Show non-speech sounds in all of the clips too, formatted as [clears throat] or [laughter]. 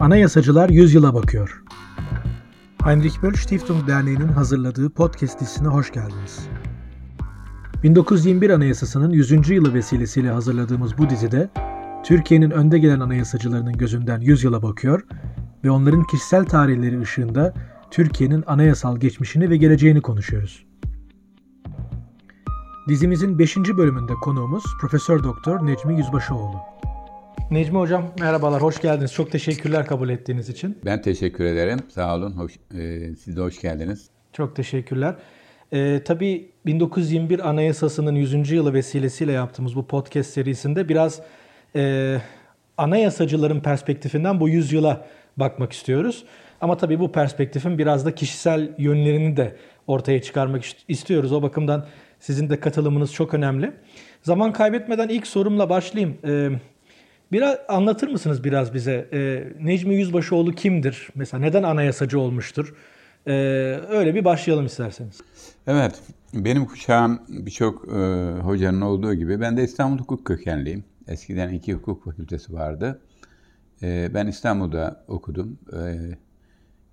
Anayasacılar Yüzyıla Bakıyor. Heinrich Böll Stiftung Derneği'nin hazırladığı podcast dizisine hoş geldiniz. 1921 Anayasası'nın 100. yılı vesilesiyle hazırladığımız bu dizide Türkiye'nin önde gelen anayasacılarının gözünden yüzyıla bakıyor ve onların kişisel tarihleri ışığında Türkiye'nin anayasal geçmişini ve geleceğini konuşuyoruz. Dizimizin 5. bölümünde konuğumuz Profesör Doktor Necmi Yüzbaşıoğlu. Necmi Hocam merhabalar, hoş geldiniz. Çok teşekkürler kabul ettiğiniz için. Ben teşekkür ederim. Sağ olun. Hoş, e, siz de hoş geldiniz. Çok teşekkürler. E, tabii 1921 Anayasası'nın 100. yılı vesilesiyle yaptığımız bu podcast serisinde biraz e, anayasacıların perspektifinden bu yüzyıla bakmak istiyoruz. Ama tabii bu perspektifin biraz da kişisel yönlerini de ortaya çıkarmak istiyoruz. O bakımdan sizin de katılımınız çok önemli. Zaman kaybetmeden ilk sorumla başlayayım. Ee, biraz anlatır mısınız biraz bize? Ee, Necmi Yüzbaşıoğlu kimdir? Mesela neden anayasacı olmuştur? Ee, öyle bir başlayalım isterseniz. Evet, benim kuşağım birçok e, hocanın olduğu gibi ben de İstanbul Hukuk kökenliyim. Eskiden iki hukuk fakültesi vardı. E, ben İstanbul'da okudum. E,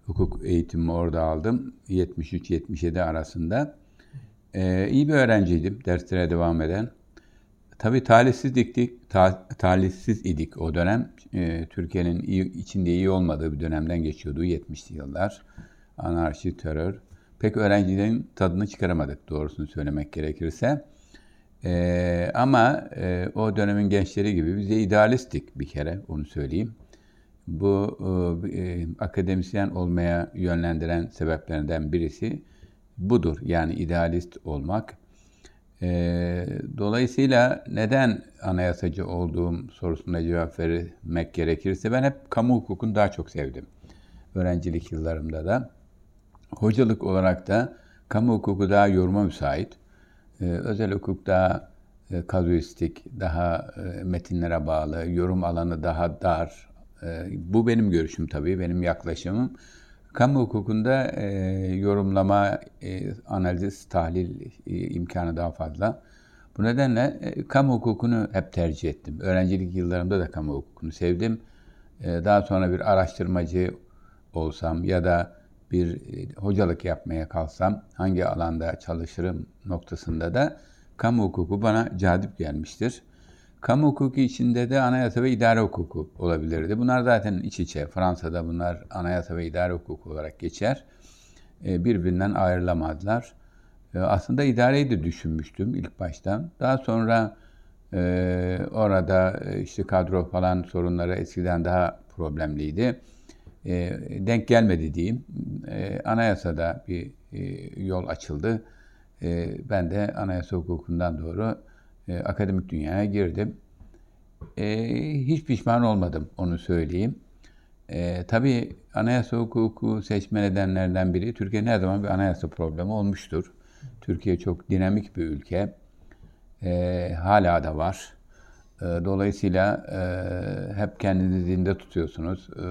hukuk eğitimimi orada aldım. 73-77 arasında. Ee, iyi bir öğrenciydim derslere devam eden. Tabii talihsizlik, ta, talihsiz idik o dönem. Ee, Türkiye'nin iyi, içinde iyi olmadığı bir dönemden geçiyordu 70'li yıllar. Anarşi, terör. Pek öğrencilerin tadını çıkaramadık doğrusunu söylemek gerekirse. Ee, ama e, o dönemin gençleri gibi biz de idealistik bir kere onu söyleyeyim. Bu e, e akademisyen olmaya yönlendiren sebeplerinden birisi budur. Yani idealist olmak. E, dolayısıyla neden anayasacı olduğum sorusuna cevap vermek gerekirse ben hep kamu hukukunu daha çok sevdim. Öğrencilik yıllarımda da. Hocalık olarak da kamu hukuku daha yoruma müsait. E, özel hukuk daha e, kazuistik, daha e, metinlere bağlı, yorum alanı daha dar. E, bu benim görüşüm tabii, benim yaklaşımım. Kamu hukukunda e, yorumlama, e, analiz, tahlil e, imkanı daha fazla. Bu nedenle e, kamu hukukunu hep tercih ettim. Öğrencilik yıllarımda da kamu hukukunu sevdim. E, daha sonra bir araştırmacı olsam ya da bir e, hocalık yapmaya kalsam hangi alanda çalışırım noktasında da kamu hukuku bana cazip gelmiştir. Kamu hukuku içinde de anayasa ve idare hukuku olabilirdi. Bunlar zaten iç içe. Fransa'da bunlar anayasa ve idare hukuku olarak geçer. E, birbirinden ayrılamazlar. E, aslında idareyi de düşünmüştüm ilk baştan. Daha sonra e, orada işte kadro falan sorunları eskiden daha problemliydi. Denk gelmedi diyeyim. Anayasada bir yol açıldı. Ben de anayasa hukukundan doğru e, akademik dünyaya girdim. E, hiç pişman olmadım onu söyleyeyim. E, tabii anayasa hukuku seçme nedenlerden biri Türkiye'nin her zaman bir anayasa problemi olmuştur. Türkiye çok dinamik bir ülke. E, hala da var. E, dolayısıyla e, hep kendinizi zinde tutuyorsunuz. E,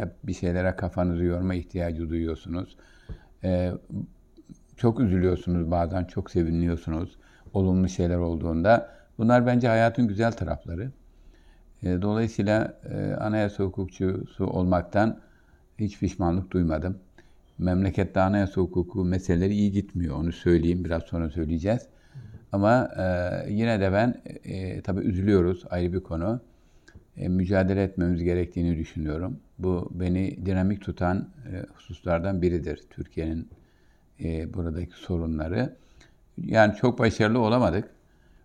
hep bir şeylere kafanızı yorma ihtiyacı duyuyorsunuz. E, çok üzülüyorsunuz bazen, çok seviniyorsunuz olumlu şeyler olduğunda. Bunlar bence hayatın güzel tarafları. E, dolayısıyla e, anayasa hukukçusu olmaktan hiç pişmanlık duymadım. Memlekette anayasa hukuku meseleleri iyi gitmiyor. Onu söyleyeyim, biraz sonra söyleyeceğiz. Ama e, yine de ben, e, tabii üzülüyoruz, ayrı bir konu. Mücadele etmemiz gerektiğini düşünüyorum. Bu beni dinamik tutan hususlardan biridir. Türkiye'nin buradaki sorunları. Yani çok başarılı olamadık.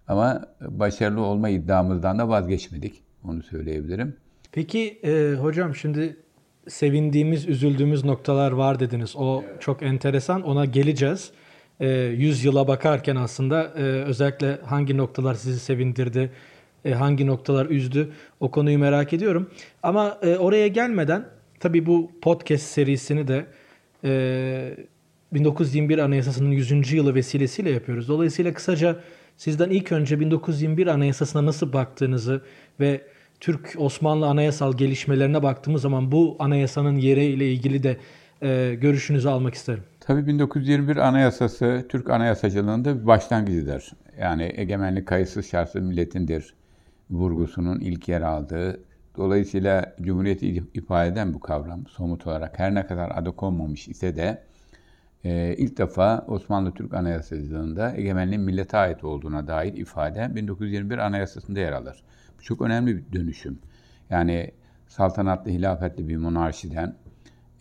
Ama başarılı olma iddiamızdan da vazgeçmedik. Onu söyleyebilirim. Peki e, hocam şimdi sevindiğimiz, üzüldüğümüz noktalar var dediniz. O evet. çok enteresan. Ona geleceğiz. E, 100 yıla bakarken aslında e, özellikle hangi noktalar sizi sevindirdi, e, hangi noktalar üzdü o konuyu merak ediyorum. Ama e, oraya gelmeden tabii bu podcast serisini de e, 1921 Anayasası'nın 100. yılı vesilesiyle yapıyoruz. Dolayısıyla kısaca sizden ilk önce 1921 Anayasası'na nasıl baktığınızı ve Türk Osmanlı anayasal gelişmelerine baktığımız zaman bu anayasanın yeriyle ilgili de e, görüşünüzü almak isterim. Tabii 1921 Anayasası Türk anayasacılığında bir başlangıcıdır. Yani egemenlik kayıtsız şartsız milletindir vurgusunun ilk yer aldığı Dolayısıyla Cumhuriyeti ifade eden bu kavram somut olarak her ne kadar adı konmamış ise de e, ilk defa Osmanlı Türk Anayasacılığında egemenliğin millete ait olduğuna dair ifade 1921 Anayasası'nda yer alır. Bu çok önemli bir dönüşüm. Yani saltanatlı, hilafetli bir monarşiden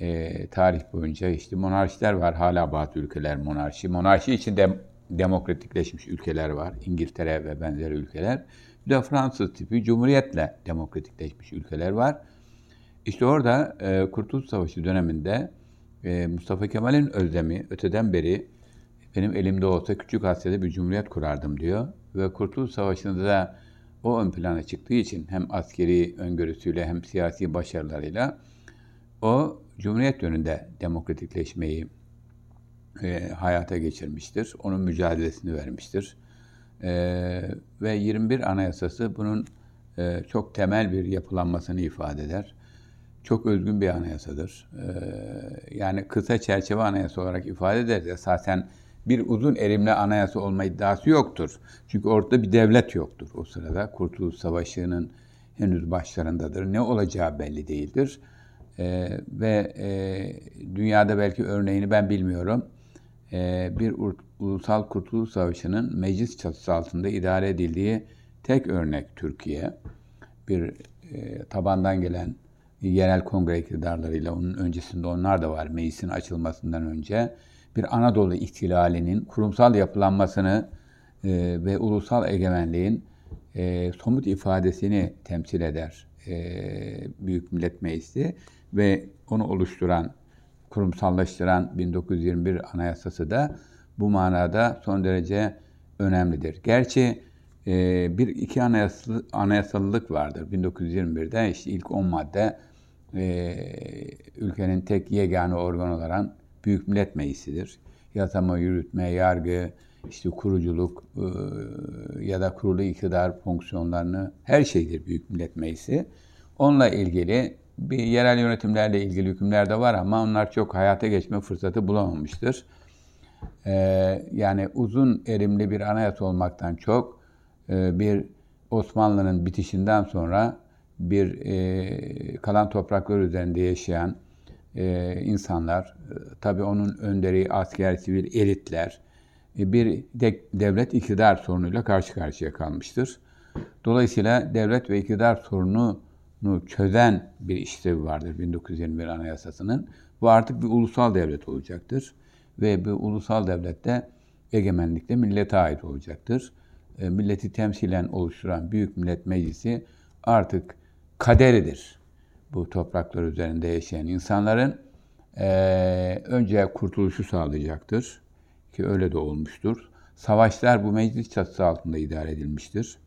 e, tarih boyunca işte monarşiler var. Hala bazı ülkeler monarşi. Monarşi içinde demokratikleşmiş ülkeler var. İngiltere ve benzeri ülkeler. Bir de Fransız tipi cumhuriyetle demokratikleşmiş ülkeler var. İşte orada e, Kurtuluş Savaşı döneminde e, Mustafa Kemal'in özlemi öteden beri benim elimde olsa küçük Asya'da bir cumhuriyet kurardım diyor. Ve Kurtuluş Savaşı'nda da o ön plana çıktığı için hem askeri öngörüsüyle hem siyasi başarılarıyla o Cumhuriyet yönünde demokratikleşmeyi e, hayata geçirmiştir. Onun mücadelesini vermiştir. E, ve 21 Anayasası bunun e, çok temel bir yapılanmasını ifade eder. Çok özgün bir anayasadır. E, yani kısa çerçeve anayasa olarak ifade ederiz. Esasen bir uzun erimli anayasa olma iddiası yoktur. Çünkü ortada bir devlet yoktur o sırada. Kurtuluş Savaşı'nın henüz başlarındadır. Ne olacağı belli değildir. E, ve e, dünyada belki örneğini ben bilmiyorum. E, bir ulusal kurtuluş savaşının meclis çatısı altında idare edildiği tek örnek Türkiye. Bir e, tabandan gelen yerel kongre iktidarlarıyla onun öncesinde onlar da var meclisin açılmasından önce bir Anadolu ihtilalinin kurumsal yapılanmasını e, ve ulusal egemenliğin e, somut ifadesini temsil eder e, Büyük Millet Meclisi ve onu oluşturan, kurumsallaştıran 1921 Anayasası da bu manada son derece önemlidir. Gerçi e, bir iki anayasal, anayasalılık vardır. 1921'de işte ilk 10 madde e, ülkenin tek yegane organ olan Büyük Millet Meclisi'dir. Yasama, yürütme, yargı, işte kuruculuk e, ya da kurulu iktidar fonksiyonlarını her şeydir Büyük Millet Meclisi. Onunla ilgili bir yerel yönetimlerle ilgili hükümler de var ama onlar çok hayata geçme fırsatı bulamamıştır. Ee, yani uzun erimli bir anayasa olmaktan çok e, bir Osmanlı'nın bitişinden sonra bir e, kalan topraklar üzerinde yaşayan e, insanlar, e, tabii onun önderi asker, sivil elitler, e, bir de, devlet iktidar sorunuyla karşı karşıya kalmıştır. Dolayısıyla devlet ve iktidar sorunu çözen bir işlevi vardır 1921 Anayasası'nın. Bu artık bir ulusal devlet olacaktır. Ve bu ulusal devlette egemenlik de millete ait olacaktır. E, milleti temsilen oluşturan Büyük Millet Meclisi artık kaderidir. Bu topraklar üzerinde yaşayan insanların e, önce kurtuluşu sağlayacaktır. Ki öyle de olmuştur. Savaşlar bu meclis çatısı altında idare edilmiştir.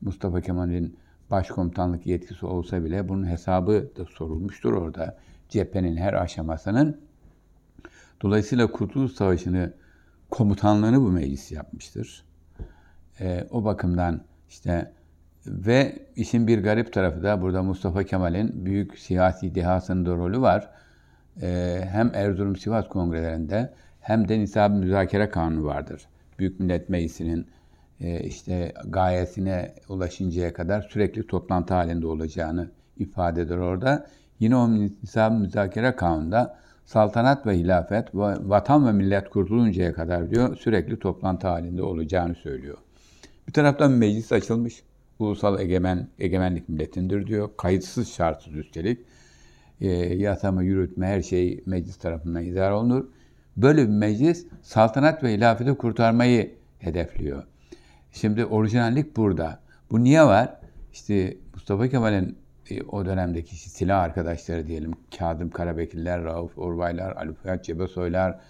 Mustafa Kemal'in başkomutanlık yetkisi olsa bile bunun hesabı da sorulmuştur orada. Cephenin her aşamasının. Dolayısıyla Kurtuluş Savaşı'nı komutanlığını bu meclis yapmıştır. E, o bakımdan işte ve işin bir garip tarafı da burada Mustafa Kemal'in büyük siyasi dehasının da rolü var. E, hem Erzurum Sivas kongrelerinde hem de Nisab Müzakere Kanunu vardır. Büyük Millet Meclisi'nin e, işte gayesine ulaşıncaya kadar sürekli toplantı halinde olacağını ifade eder orada. Yine o nisab müzakere kanununda saltanat ve hilafet vatan ve millet kurtuluncaya kadar diyor sürekli toplantı halinde olacağını söylüyor. Bir taraftan meclis açılmış. Ulusal egemen, egemenlik milletindir diyor. Kayıtsız şartsız üstelik. E, yasama, yürütme her şey meclis tarafından idare olunur. Böyle bir meclis saltanat ve hilafeti kurtarmayı hedefliyor. Şimdi orijinallik burada. Bu niye var? İşte Mustafa Kemal'in e, o dönemdeki işte silah arkadaşları diyelim. Kazım Karabekirler, Rauf Orbaylar, Ali Fuat Cebesoylar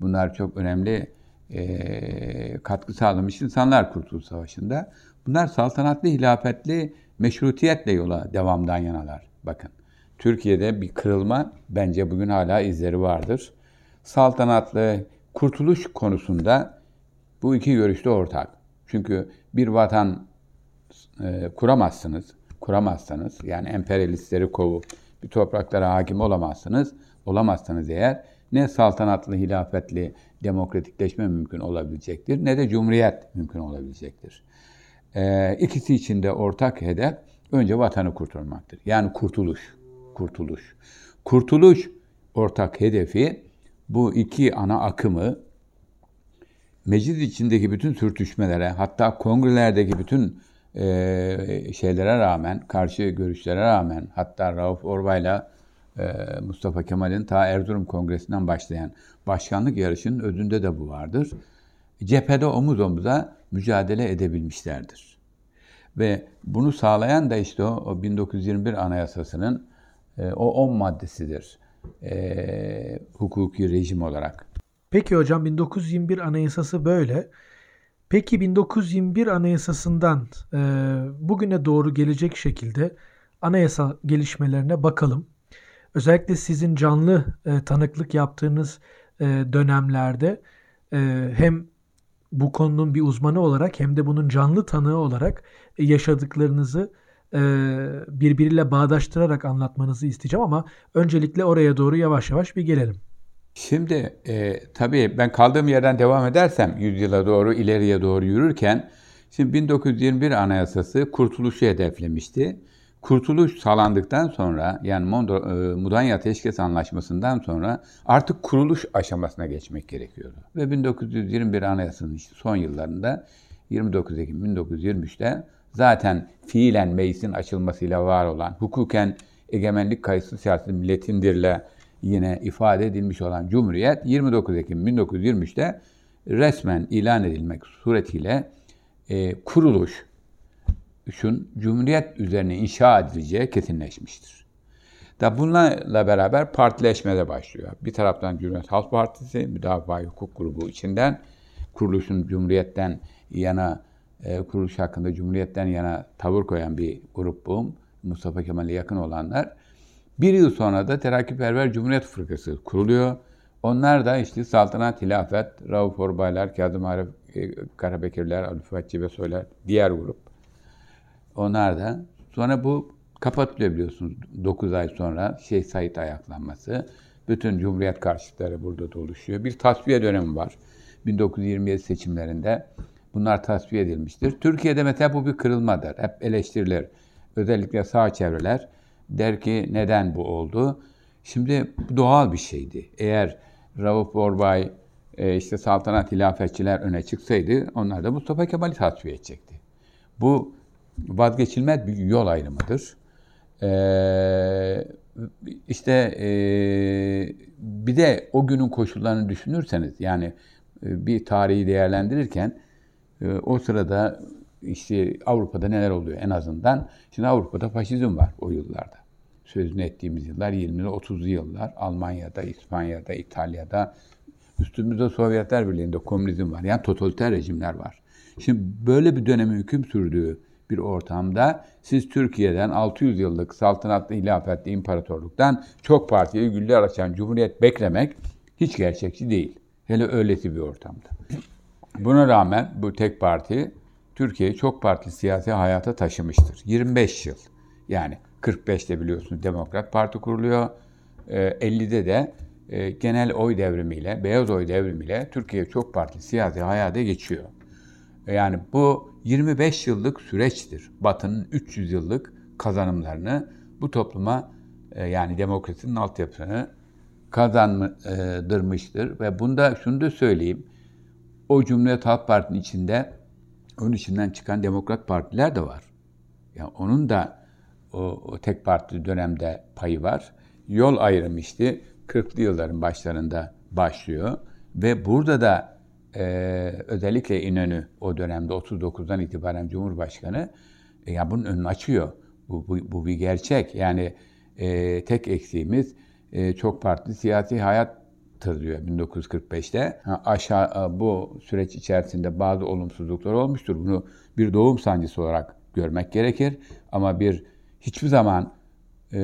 bunlar çok önemli e, katkı sağlamış insanlar Kurtuluş Savaşı'nda. Bunlar saltanatlı, hilafetli, meşrutiyetle yola devamdan yanalar. Bakın Türkiye'de bir kırılma bence bugün hala izleri vardır. Saltanatlı, kurtuluş konusunda bu iki görüşte ortak. Çünkü bir vatan e, kuramazsınız, kuramazsanız yani emperyalistleri kovup bir topraklara hakim olamazsınız, olamazsanız eğer ne saltanatlı, hilafetli, demokratikleşme mümkün olabilecektir ne de cumhuriyet mümkün olabilecektir. E, ikisi için de ortak hedef Önce vatanı kurtarmaktır. Yani kurtuluş. Kurtuluş. Kurtuluş ortak hedefi bu iki ana akımı meclis içindeki bütün sürtüşmelere, hatta kongrelerdeki bütün e, şeylere rağmen, karşı görüşlere rağmen, hatta Rauf Orbay'la e, Mustafa Kemal'in ta Erzurum Kongresi'nden başlayan başkanlık yarışının özünde de bu vardır. Cephede omuz omuza mücadele edebilmişlerdir. Ve bunu sağlayan da işte o, o 1921 Anayasası'nın e, o 10 maddesidir. E, hukuki rejim olarak. Peki hocam 1921 Anayasası böyle. Peki 1921 Anayasası'ndan e, bugüne doğru gelecek şekilde anayasa gelişmelerine bakalım. Özellikle sizin canlı e, tanıklık yaptığınız e, dönemlerde e, hem bu konunun bir uzmanı olarak hem de bunun canlı tanığı olarak e, yaşadıklarınızı e, birbiriyle bağdaştırarak anlatmanızı isteyeceğim ama öncelikle oraya doğru yavaş yavaş bir gelelim. Şimdi e, tabii ben kaldığım yerden devam edersem yüzyıla doğru ileriye doğru yürürken şimdi 1921 Anayasası kurtuluşu hedeflemişti. Kurtuluş sağlandıktan sonra yani Mondo, e, Mudanya Ateşkes Anlaşması'ndan sonra artık kuruluş aşamasına geçmek gerekiyordu. Ve 1921 Anayasası'nın son yıllarında 29 Ekim 1923'te zaten fiilen meclisin açılmasıyla var olan hukuken egemenlik kayıtsız siyasi milletindirle yine ifade edilmiş olan Cumhuriyet 29 Ekim 1923'te resmen ilan edilmek suretiyle e, kuruluş şun Cumhuriyet üzerine inşa edileceği kesinleşmiştir. Da bunlarla beraber partileşme de başlıyor. Bir taraftan Cumhuriyet Halk Partisi, Müdafaa Hukuk Grubu içinden kuruluşun Cumhuriyet'ten yana e, kuruluş hakkında Cumhuriyet'ten yana tavır koyan bir grup bu. Mustafa Kemal'e yakın olanlar. Bir yıl sonra da Terakkiperver Cumhuriyet Fırkası kuruluyor. Onlar da işte Saltanat, Hilafet, Rauf Orbaylar, Kazım Arif e, Karabekirler, Ali Fuat Soylar, diğer grup. Onlar da. Sonra bu kapatılıyor biliyorsunuz 9 ay sonra Şeyh Said ayaklanması. Bütün Cumhuriyet karşıtları burada da oluşuyor. Bir tasfiye dönemi var. 1927 seçimlerinde bunlar tasfiye edilmiştir. Türkiye'de mesela bu bir kırılmadır. Hep eleştirilir. Özellikle sağ çevreler der ki neden bu oldu? Şimdi bu doğal bir şeydi. Eğer Rauf Orbay, e, işte saltanat hilafetçiler öne çıksaydı onlar da Mustafa Kemal'i tasfiye edecekti. Bu vazgeçilmez bir yol ayrımıdır. Ee, işte e, bir de o günün koşullarını düşünürseniz yani e, bir tarihi değerlendirirken e, o sırada işte Avrupa'da neler oluyor en azından. Şimdi Avrupa'da faşizm var o yıllarda. Sözünü ettiğimiz yıllar 20'li 30'lu yıllar. Almanya'da, İspanya'da, İtalya'da, üstümüzde Sovyetler Birliği'nde komünizm var. Yani totaliter rejimler var. Şimdi böyle bir dönemi hüküm sürdüğü bir ortamda siz Türkiye'den 600 yıllık saltanatlı hilafetli imparatorluktan çok partili güller açan cumhuriyet beklemek hiç gerçekçi değil. Hele öylesi bir ortamda. Buna rağmen bu tek parti Türkiye'yi çok partili siyasi hayata taşımıştır. 25 yıl. Yani 45'te biliyorsunuz Demokrat Parti kuruluyor. 50'de ee, de e, genel oy devrimiyle, beyaz oy devrimiyle Türkiye çok partili siyasi hayata geçiyor. Yani bu 25 yıllık süreçtir. Batı'nın 300 yıllık kazanımlarını bu topluma e, yani demokrasinin altyapısını kazandırmıştır. Ve bunda şunu da söyleyeyim. O Cumhuriyet Halk Partisi'nin içinde onun içinden çıkan demokrat partiler de var. Yani onun da o, o tek parti dönemde payı var. Yol ayrılmıştı. 40'lı yılların başlarında başlıyor. Ve burada da e, özellikle İnönü o dönemde 39'dan itibaren Cumhurbaşkanı e, ya bunun önünü açıyor. Bu, bu, bu bir gerçek. Yani e, tek eksiğimiz e, çok partili siyasi hayattır diyor 1945'te. Ha, aşağı bu süreç içerisinde bazı olumsuzluklar olmuştur. Bunu bir doğum sancısı olarak görmek gerekir. Ama bir hiçbir zaman e,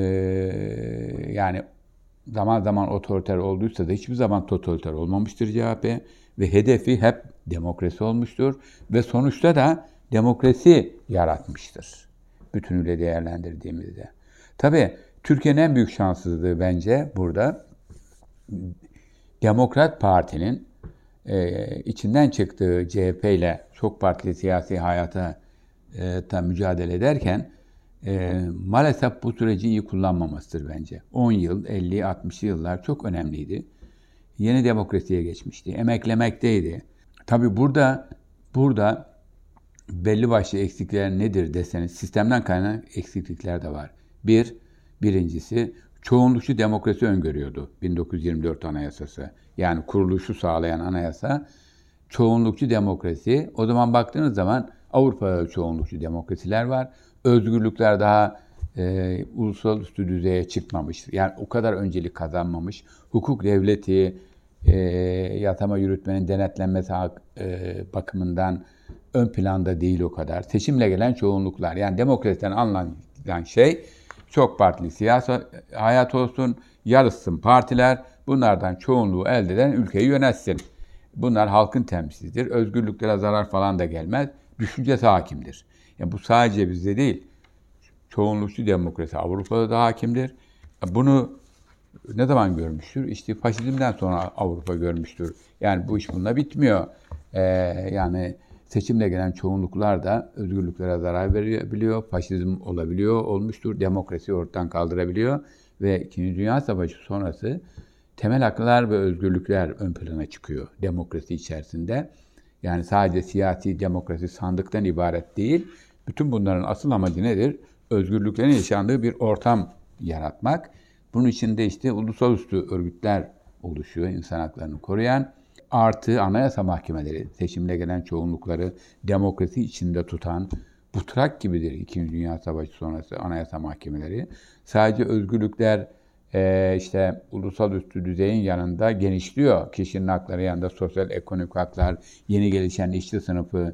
yani zaman zaman otoriter olduysa da hiçbir zaman totaliter olmamıştır CHP ve hedefi hep demokrasi olmuştur ve sonuçta da demokrasi yaratmıştır. Bütünüyle değerlendirdiğimizde. Tabii Türkiye'nin en büyük şanssızlığı bence burada Demokrat Parti'nin e, içinden çıktığı CHP ile çok partili siyasi hayata e, tam mücadele ederken e, maalesef bu süreci iyi kullanmamasıdır bence. 10 yıl, 50, 60 yıllar çok önemliydi. Yeni demokrasiye geçmişti. Emeklemekteydi. Tabi burada burada belli başlı eksiklikler nedir deseniz sistemden kaynak eksiklikler de var. Bir, birincisi çoğunlukçu demokrasi öngörüyordu 1924 Anayasası. Yani kuruluşu sağlayan anayasa çoğunlukçu demokrasi. O zaman baktığınız zaman Avrupa'da çoğunlukçu demokrasiler var. Özgürlükler daha e, uluslararası düzeye çıkmamış. Yani o kadar öncelik kazanmamış. Hukuk devleti, e, yatama yürütmenin denetlenmesi e, bakımından ön planda değil o kadar. Seçimle gelen çoğunluklar. Yani demokrasiden anlanan şey çok partili siyasi hayat olsun, yarışsın partiler. Bunlardan çoğunluğu elde eden ülkeyi yönetsin. Bunlar halkın temsilidir. Özgürlüklere zarar falan da gelmez. Düşüncesi hakimdir. Yani bu sadece bizde değil. Çoğunlukçu demokrasi Avrupa'da da hakimdir. Bunu ne zaman görmüştür? İşte faşizmden sonra Avrupa görmüştür. Yani bu iş bununla bitmiyor. Ee, yani seçimle gelen çoğunluklar da özgürlüklere zarar verebiliyor, faşizm olabiliyor, olmuştur, demokrasi ortadan kaldırabiliyor ve İkinci Dünya Savaşı sonrası temel haklar ve özgürlükler ön plana çıkıyor demokrasi içerisinde. Yani sadece siyasi demokrasi sandıktan ibaret değil. Bütün bunların asıl amacı nedir? Özgürlüklerin yaşandığı bir ortam yaratmak. Bunun içinde işte uluslararası örgütler oluşuyor insan haklarını koruyan. Artı anayasa mahkemeleri, seçimle gelen çoğunlukları demokrasi içinde tutan, butrak gibidir İkinci Dünya Savaşı sonrası anayasa mahkemeleri. Sadece özgürlükler e, işte ulusal üstü düzeyin yanında genişliyor. Kişinin hakları yanında sosyal ekonomik haklar, yeni gelişen işçi sınıfının e,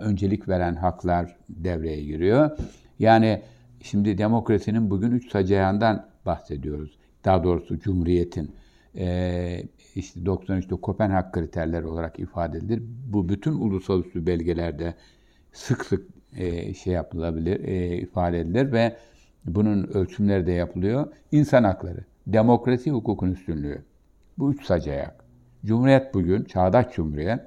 öncelik veren haklar devreye giriyor. Yani şimdi demokrasinin bugün üç sacayağından bahsediyoruz. Daha doğrusu Cumhuriyet'in e, işte 93'te Kopenhag kriterleri olarak ifade edilir. Bu bütün uluslararası belgelerde sık sık e, şey yapılabilir, e, ifade edilir ve bunun ölçümleri de yapılıyor. İnsan hakları, demokrasi, hukukun üstünlüğü. Bu üç sacayak. Cumhuriyet bugün, çağdaş cumhuriyet,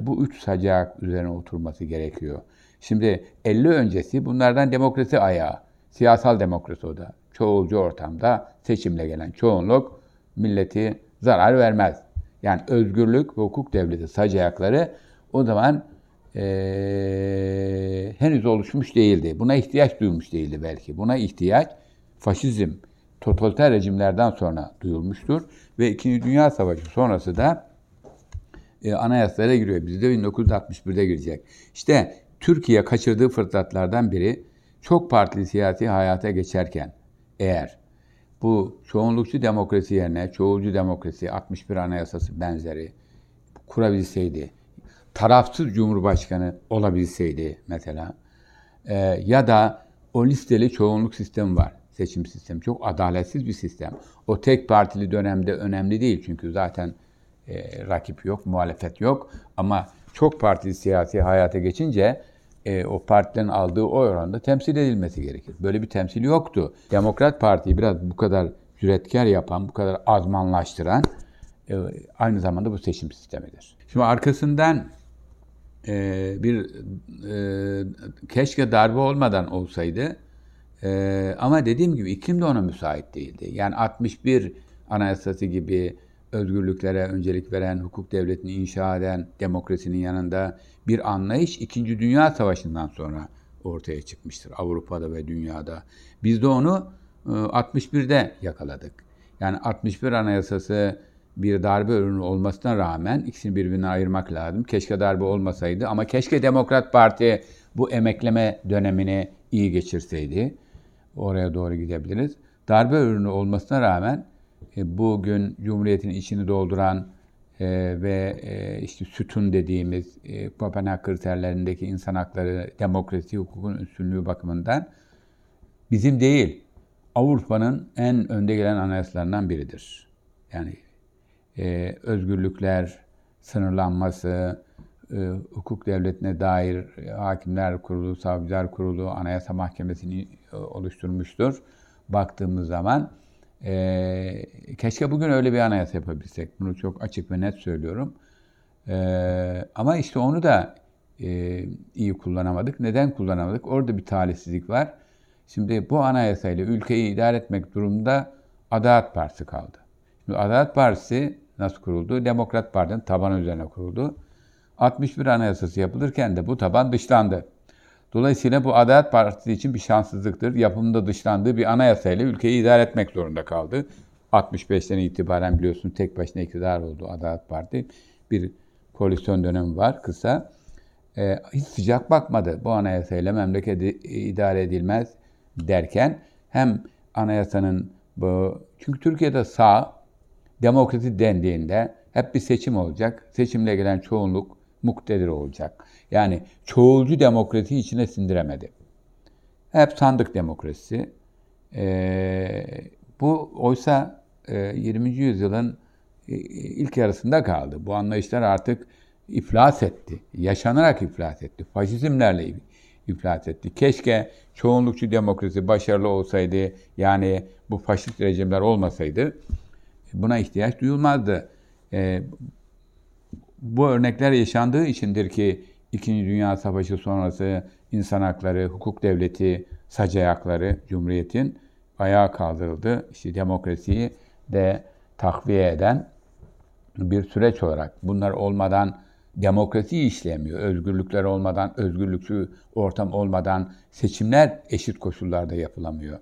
bu üç sacayak üzerine oturması gerekiyor. Şimdi 50 öncesi bunlardan demokrasi ayağı. Siyasal demokrasi o da. Çoğulcu ortamda seçimle gelen çoğunluk milleti zarar vermez. Yani özgürlük ve hukuk devleti sacayakları o zaman e, henüz oluşmuş değildi. Buna ihtiyaç duymuş değildi belki. Buna ihtiyaç faşizm, totaliter rejimlerden sonra duyulmuştur. Ve İkinci Dünya Savaşı sonrası da e, anayasalara giriyor. Bizde 1961'de girecek. İşte Türkiye kaçırdığı fırsatlardan biri çok partili siyasi hayata geçerken eğer bu çoğunlukçu demokrasi yerine çoğulcu demokrasi 61 Anayasası benzeri kurabilseydi tarafsız cumhurbaşkanı olabilseydi mesela e, ya da o listeli çoğunluk sistemi var. Seçim sistemi. Çok adaletsiz bir sistem. O tek partili dönemde önemli değil çünkü zaten e, rakip yok, muhalefet yok. Ama çok partili siyasi hayata geçince e, o partilerin aldığı oy oranında temsil edilmesi gerekir. Böyle bir temsil yoktu. Demokrat Parti'yi biraz bu kadar cüretkar yapan, bu kadar azmanlaştıran e, aynı zamanda bu seçim sistemidir. Şimdi arkasından e, bir e, keşke darbe olmadan olsaydı e, ama dediğim gibi iklim de ona müsait değildi. Yani 61 anayasası gibi özgürlüklere öncelik veren, hukuk devletini inşa eden, demokrasinin yanında bir anlayış 2. Dünya Savaşı'ndan sonra ortaya çıkmıştır Avrupa'da ve dünyada. Biz de onu 61'de yakaladık. Yani 61 Anayasası bir darbe ürünü olmasına rağmen ikisini birbirine ayırmak lazım. Keşke darbe olmasaydı ama keşke Demokrat Parti bu emekleme dönemini iyi geçirseydi. Oraya doğru gidebiliriz. Darbe ürünü olmasına rağmen e, bugün Cumhuriyet'in içini dolduran e, ve e, işte sütun dediğimiz e, Kopenhag kriterlerindeki insan hakları, demokrasi, hukukun üstünlüğü bakımından bizim değil, Avrupa'nın en önde gelen anayasalarından biridir. Yani e, özgürlükler sınırlanması, e, hukuk devletine dair hakimler kurulu, savcılar kurulu, anayasa mahkemesini e, oluşturmuştur. Baktığımız zaman e, keşke bugün öyle bir anayasa yapabilsek. Bunu çok açık ve net söylüyorum. E, ama işte onu da e, iyi kullanamadık. Neden kullanamadık? Orada bir talihsizlik var. Şimdi bu anayasayla ülkeyi idare etmek durumunda Adalet Partisi kaldı. Şimdi Adalet Partisi nasıl kuruldu? Demokrat Parti'nin tabanı üzerine kuruldu. 61 anayasası yapılırken de bu taban dışlandı. Dolayısıyla bu Adalet Partisi için bir şanssızlıktır. Yapımında dışlandığı bir anayasayla ülkeyi idare etmek zorunda kaldı. 65'ten itibaren biliyorsunuz tek başına iktidar oldu Adalet Parti. Bir koalisyon dönemi var kısa. Ee, hiç sıcak bakmadı bu anayasayla memleket idare edilmez derken hem anayasanın bu çünkü Türkiye'de sağ demokrasi dendiğinde hep bir seçim olacak. Seçimle gelen çoğunluk muktedir olacak. Yani çoğulcu demokrasi içine sindiremedi. Hep sandık demokrasisi. Ee, bu oysa e, 20. yüzyılın e, ilk yarısında kaldı. Bu anlayışlar artık iflas etti. Yaşanarak iflas etti. Faşizmlerle iflas etti. Keşke çoğunlukçu demokrasi başarılı olsaydı, yani bu faşist rejimler olmasaydı buna ihtiyaç duyulmazdı. E, bu örnekler yaşandığı içindir ki İkinci Dünya Savaşı sonrası insan hakları, hukuk devleti, sac ayakları Cumhuriyet'in ayağa kaldırıldı. İşte demokrasiyi de takviye eden bir süreç olarak bunlar olmadan demokrasi işlemiyor. Özgürlükler olmadan, özgürlükçü ortam olmadan seçimler eşit koşullarda yapılamıyor.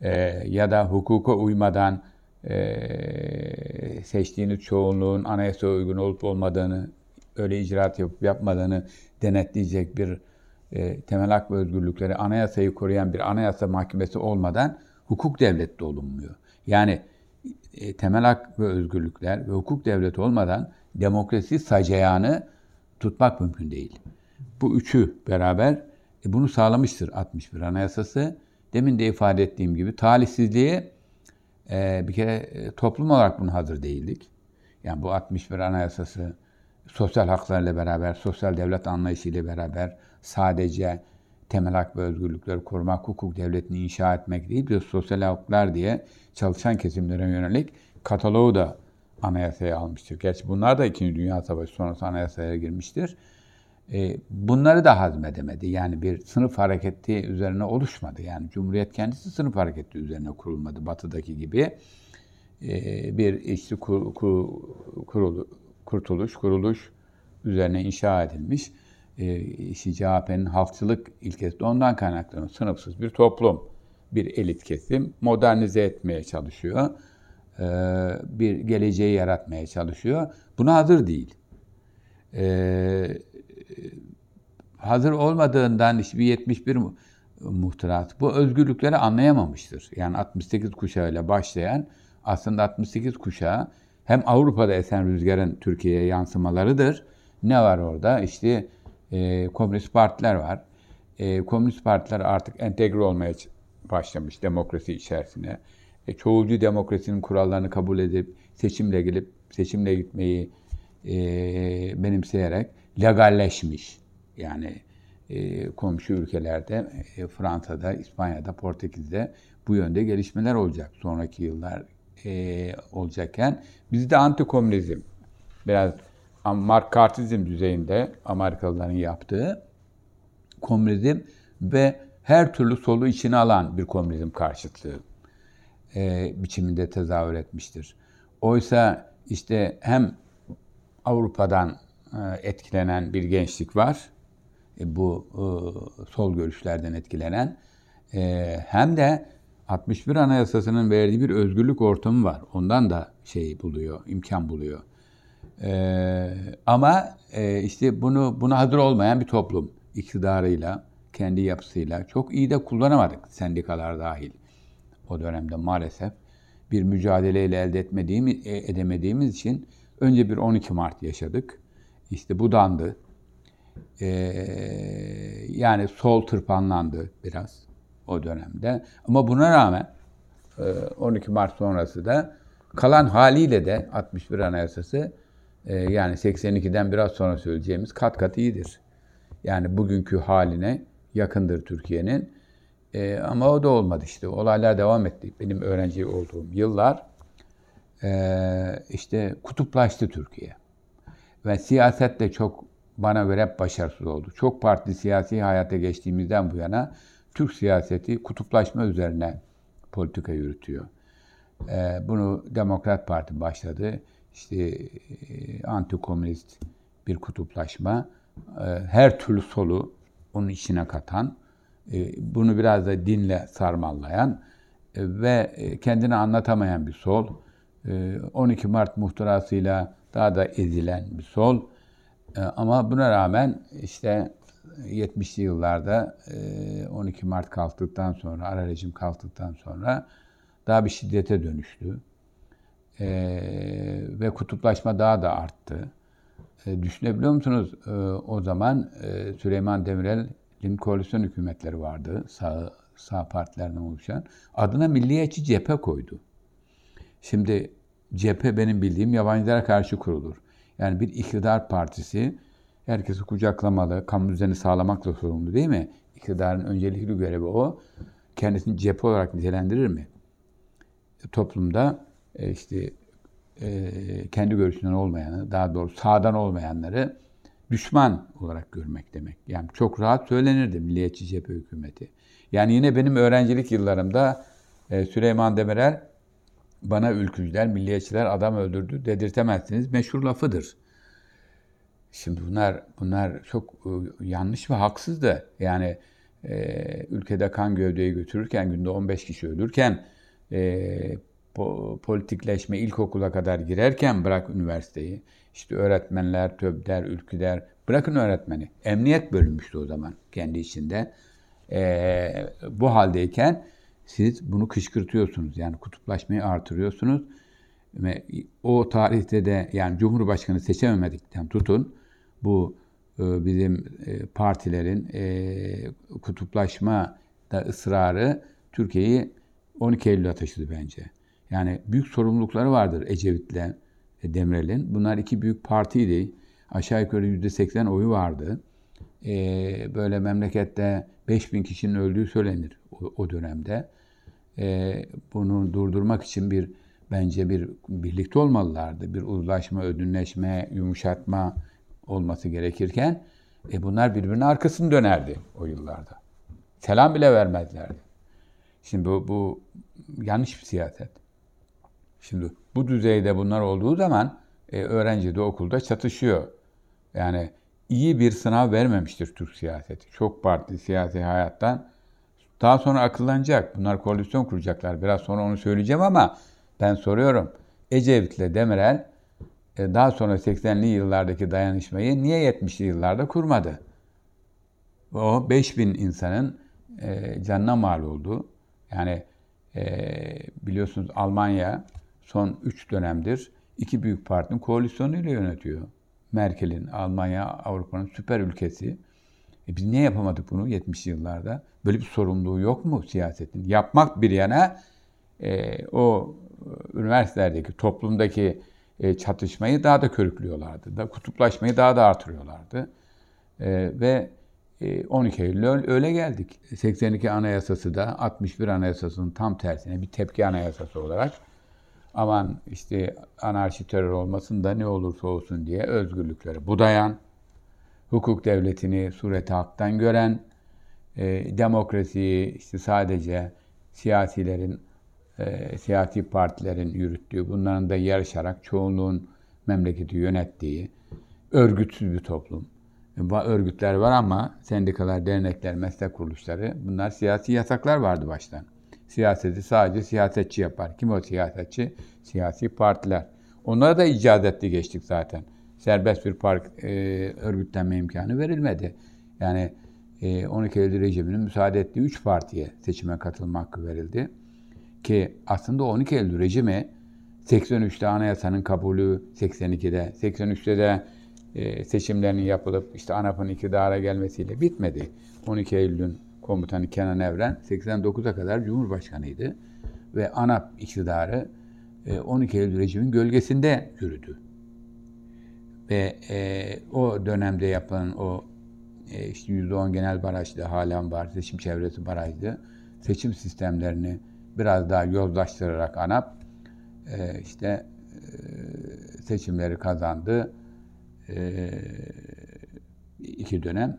Ee, ya da hukuka uymadan e, seçtiğiniz çoğunluğun anayasa uygun olup olmadığını, öyle icraat yapıp yapmadığını denetleyecek bir e, temel hak ve özgürlükleri anayasayı koruyan bir anayasa mahkemesi olmadan hukuk devlette olunmuyor. Yani e, temel hak ve özgürlükler ve hukuk devleti olmadan demokrasi sacayağını tutmak mümkün değil. Bu üçü beraber e, bunu sağlamıştır 61 Anayasası. Demin de ifade ettiğim gibi talihsizliğe e, bir kere e, toplum olarak buna hazır değildik. Yani bu 61 Anayasası sosyal haklarla beraber, sosyal devlet anlayışıyla beraber sadece temel hak ve özgürlükleri korumak, hukuk devletini inşa etmek değil, bir sosyal haklar diye çalışan kesimlere yönelik kataloğu da anayasaya almıştır. Gerçi bunlar da İkinci Dünya Savaşı sonrası anayasaya girmiştir. E, bunları da hazmedemedi. Yani bir sınıf hareketi üzerine oluşmadı. Yani Cumhuriyet kendisi sınıf hareketi üzerine kurulmadı Batı'daki gibi. E, bir işte kur, kur, kurulu, kurtuluş, kuruluş üzerine inşa edilmiş. E, işte CHP'nin halkçılık ilkesi de ondan kaynaklanan sınıfsız bir toplum, bir elit kesim modernize etmeye çalışıyor. Bir geleceği yaratmaya çalışıyor. Buna hazır değil. E, hazır olmadığından işte bir 71 muhtırat bu özgürlükleri anlayamamıştır. Yani 68 kuşağıyla başlayan aslında 68 kuşağı hem Avrupa'da esen rüzgarın Türkiye'ye yansımalarıdır. Ne var orada? İşte e, komünist partiler var. E, komünist partiler artık entegre olmaya başlamış demokrasi içerisine. E, çoğulcu demokrasinin kurallarını kabul edip seçimle gelip seçimle gitmeyi e, benimseyerek legalleşmiş. Yani e, komşu ülkelerde, e, Fransa'da, İspanya'da, Portekiz'de bu yönde gelişmeler olacak. Sonraki yıllar e, olacakken bizde antikomünizm, biraz markartizm düzeyinde Amerikalıların yaptığı komünizm ve her türlü solu içine alan bir komünizm karşıtlığı e, biçiminde tezahür etmiştir. Oysa işte hem Avrupa'dan etkilenen bir gençlik var. E, bu e, sol görüşlerden etkilenen. Hem de 61 Anayasası'nın verdiği bir özgürlük ortamı var. Ondan da şey buluyor, imkan buluyor. Ama işte bunu buna hazır olmayan bir toplum iktidarıyla, kendi yapısıyla çok iyi de kullanamadık sendikalar dahil. O dönemde maalesef bir mücadeleyle elde etmediğimiz, edemediğimiz için önce bir 12 Mart yaşadık. İşte budandı. Ee, yani sol tırpanlandı biraz o dönemde. Ama buna rağmen 12 e, Mart sonrası da kalan haliyle de 61 Anayasası e, yani 82'den biraz sonra söyleyeceğimiz kat kat iyidir. Yani bugünkü haline yakındır Türkiye'nin. E, ama o da olmadı işte. Olaylar devam etti. Benim öğrenci olduğum yıllar işte kutuplaştı Türkiye ve siyaset de çok bana göre hep başarısız oldu. Çok partili siyasi hayata geçtiğimizden bu yana Türk siyaseti kutuplaşma üzerine politika yürütüyor. Ee, bunu Demokrat Parti başladı. İşte e, anti-komünist bir kutuplaşma. E, her türlü solu onun içine katan, e, bunu biraz da dinle sarmallayan e, ve e, kendini anlatamayan bir sol. E, 12 Mart muhtırasıyla daha da ezilen bir sol. E, ama buna rağmen işte 70'li yıllarda 12 Mart kalktıktan sonra, ara rejim kalktıktan sonra daha bir şiddete dönüştü. ve kutuplaşma daha da arttı. düşünebiliyor musunuz? o zaman Süleyman Demirel'in koalisyon hükümetleri vardı. Sağ, sağ partilerden oluşan. Adına Milliyetçi Cephe koydu. Şimdi cephe benim bildiğim yabancılara karşı kurulur. Yani bir iktidar partisi herkesi kucaklamalı, kamu düzeni sağlamakla sorumlu değil mi? İktidarın öncelikli görevi o. Kendisini cephe olarak nitelendirir mi? Toplumda e, işte e, kendi görüşünden olmayanı, daha doğrusu sağdan olmayanları düşman olarak görmek demek. Yani çok rahat söylenirdi Milliyetçi Cephe Hükümeti. Yani yine benim öğrencilik yıllarımda e, Süleyman Demirel bana ülkücüler, milliyetçiler adam öldürdü dedirtemezsiniz meşhur lafıdır. Şimdi bunlar bunlar çok e, yanlış ve haksız da yani e, ülkede kan gövdeyi götürürken günde 15 kişi ölürken e, po, politikleşme ilkokula kadar girerken bırak üniversiteyi işte öğretmenler, töbder, ülküder bırakın öğretmeni. Emniyet bölünmüştü o zaman kendi içinde. E, bu haldeyken siz bunu kışkırtıyorsunuz. Yani kutuplaşmayı artırıyorsunuz. Ve o tarihte de yani Cumhurbaşkanı seçememedikten tutun bu e, bizim e, partilerin e, kutuplaşma da ısrarı Türkiye'yi 12 Eylül'e taşıdı bence. Yani büyük sorumlulukları vardır Ecevit'le Demirel'in. Bunlar iki büyük partiydi. Aşağı yukarı %80 oyu vardı. Böyle memlekette 5000 kişinin öldüğü söylenir o, dönemde. Bunu durdurmak için bir bence bir birlikte olmalılardı. Bir uzlaşma, ödünleşme, yumuşatma, olması gerekirken e bunlar birbirinin arkasını dönerdi o yıllarda. Selam bile vermezlerdi. Şimdi bu, bu yanlış bir siyaset. Şimdi bu düzeyde bunlar olduğu zaman e, öğrenci de okulda çatışıyor. Yani iyi bir sınav vermemiştir Türk siyaseti. Çok partili siyasi hayattan daha sonra akıllanacak. Bunlar koalisyon kuracaklar. Biraz sonra onu söyleyeceğim ama ben soruyorum. Ecevit'le Demirel e, daha sonra 80'li yıllardaki dayanışmayı niye 70'li yıllarda kurmadı? O 5000 insanın e, canına mal oldu. Yani e, biliyorsunuz Almanya son 3 dönemdir iki büyük partinin koalisyonuyla yönetiyor. Merkel'in, Almanya, Avrupa'nın süper ülkesi. E biz niye yapamadık bunu 70'li yıllarda? Böyle bir sorumluluğu yok mu siyasetin? Yapmak bir yana e, o üniversitelerdeki, toplumdaki e, çatışmayı daha da körüklüyorlardı. Da, kutuplaşmayı daha da artırıyorlardı. E, ve 12 e, Eylül öyle geldik. 82 Anayasası da 61 Anayasası'nın tam tersine bir tepki anayasası olarak aman işte anarşi terör olmasın da ne olursa olsun diye özgürlükleri budayan, hukuk devletini sureti haktan gören, e, demokrasiyi işte sadece siyasilerin e, siyasi partilerin yürüttüğü, bunların da yarışarak çoğunluğun memleketi yönettiği örgütsüz bir toplum. Örgütler var ama sendikalar, dernekler, meslek kuruluşları bunlar siyasi yasaklar vardı baştan. Siyaseti sadece siyasetçi yapar. Kim o siyasetçi? Siyasi partiler. Onlara da icazetli geçtik zaten. Serbest bir park e, örgütlenme imkanı verilmedi. Yani e, 12 Eylül rejiminin müsaade ettiği 3 partiye seçime katılma hakkı verildi ki aslında 12 Eylül rejimi 83'te anayasanın kabulü, 82'de, 83'te de e, seçimlerinin yapılıp işte ANAP'ın iktidara gelmesiyle bitmedi. 12 Eylül'ün komutanı Kenan Evren 89'a kadar Cumhurbaşkanıydı ve ANAP iktidarı e, 12 Eylül rejimin gölgesinde yürüdü. Ve e, o dönemde yapılan o e, işte %10 genel barajdı, halen var, seçim çevresi barajdı. Seçim sistemlerini biraz daha yozlaştırarak ANAP e, işte e, seçimleri kazandı. E, iki dönem.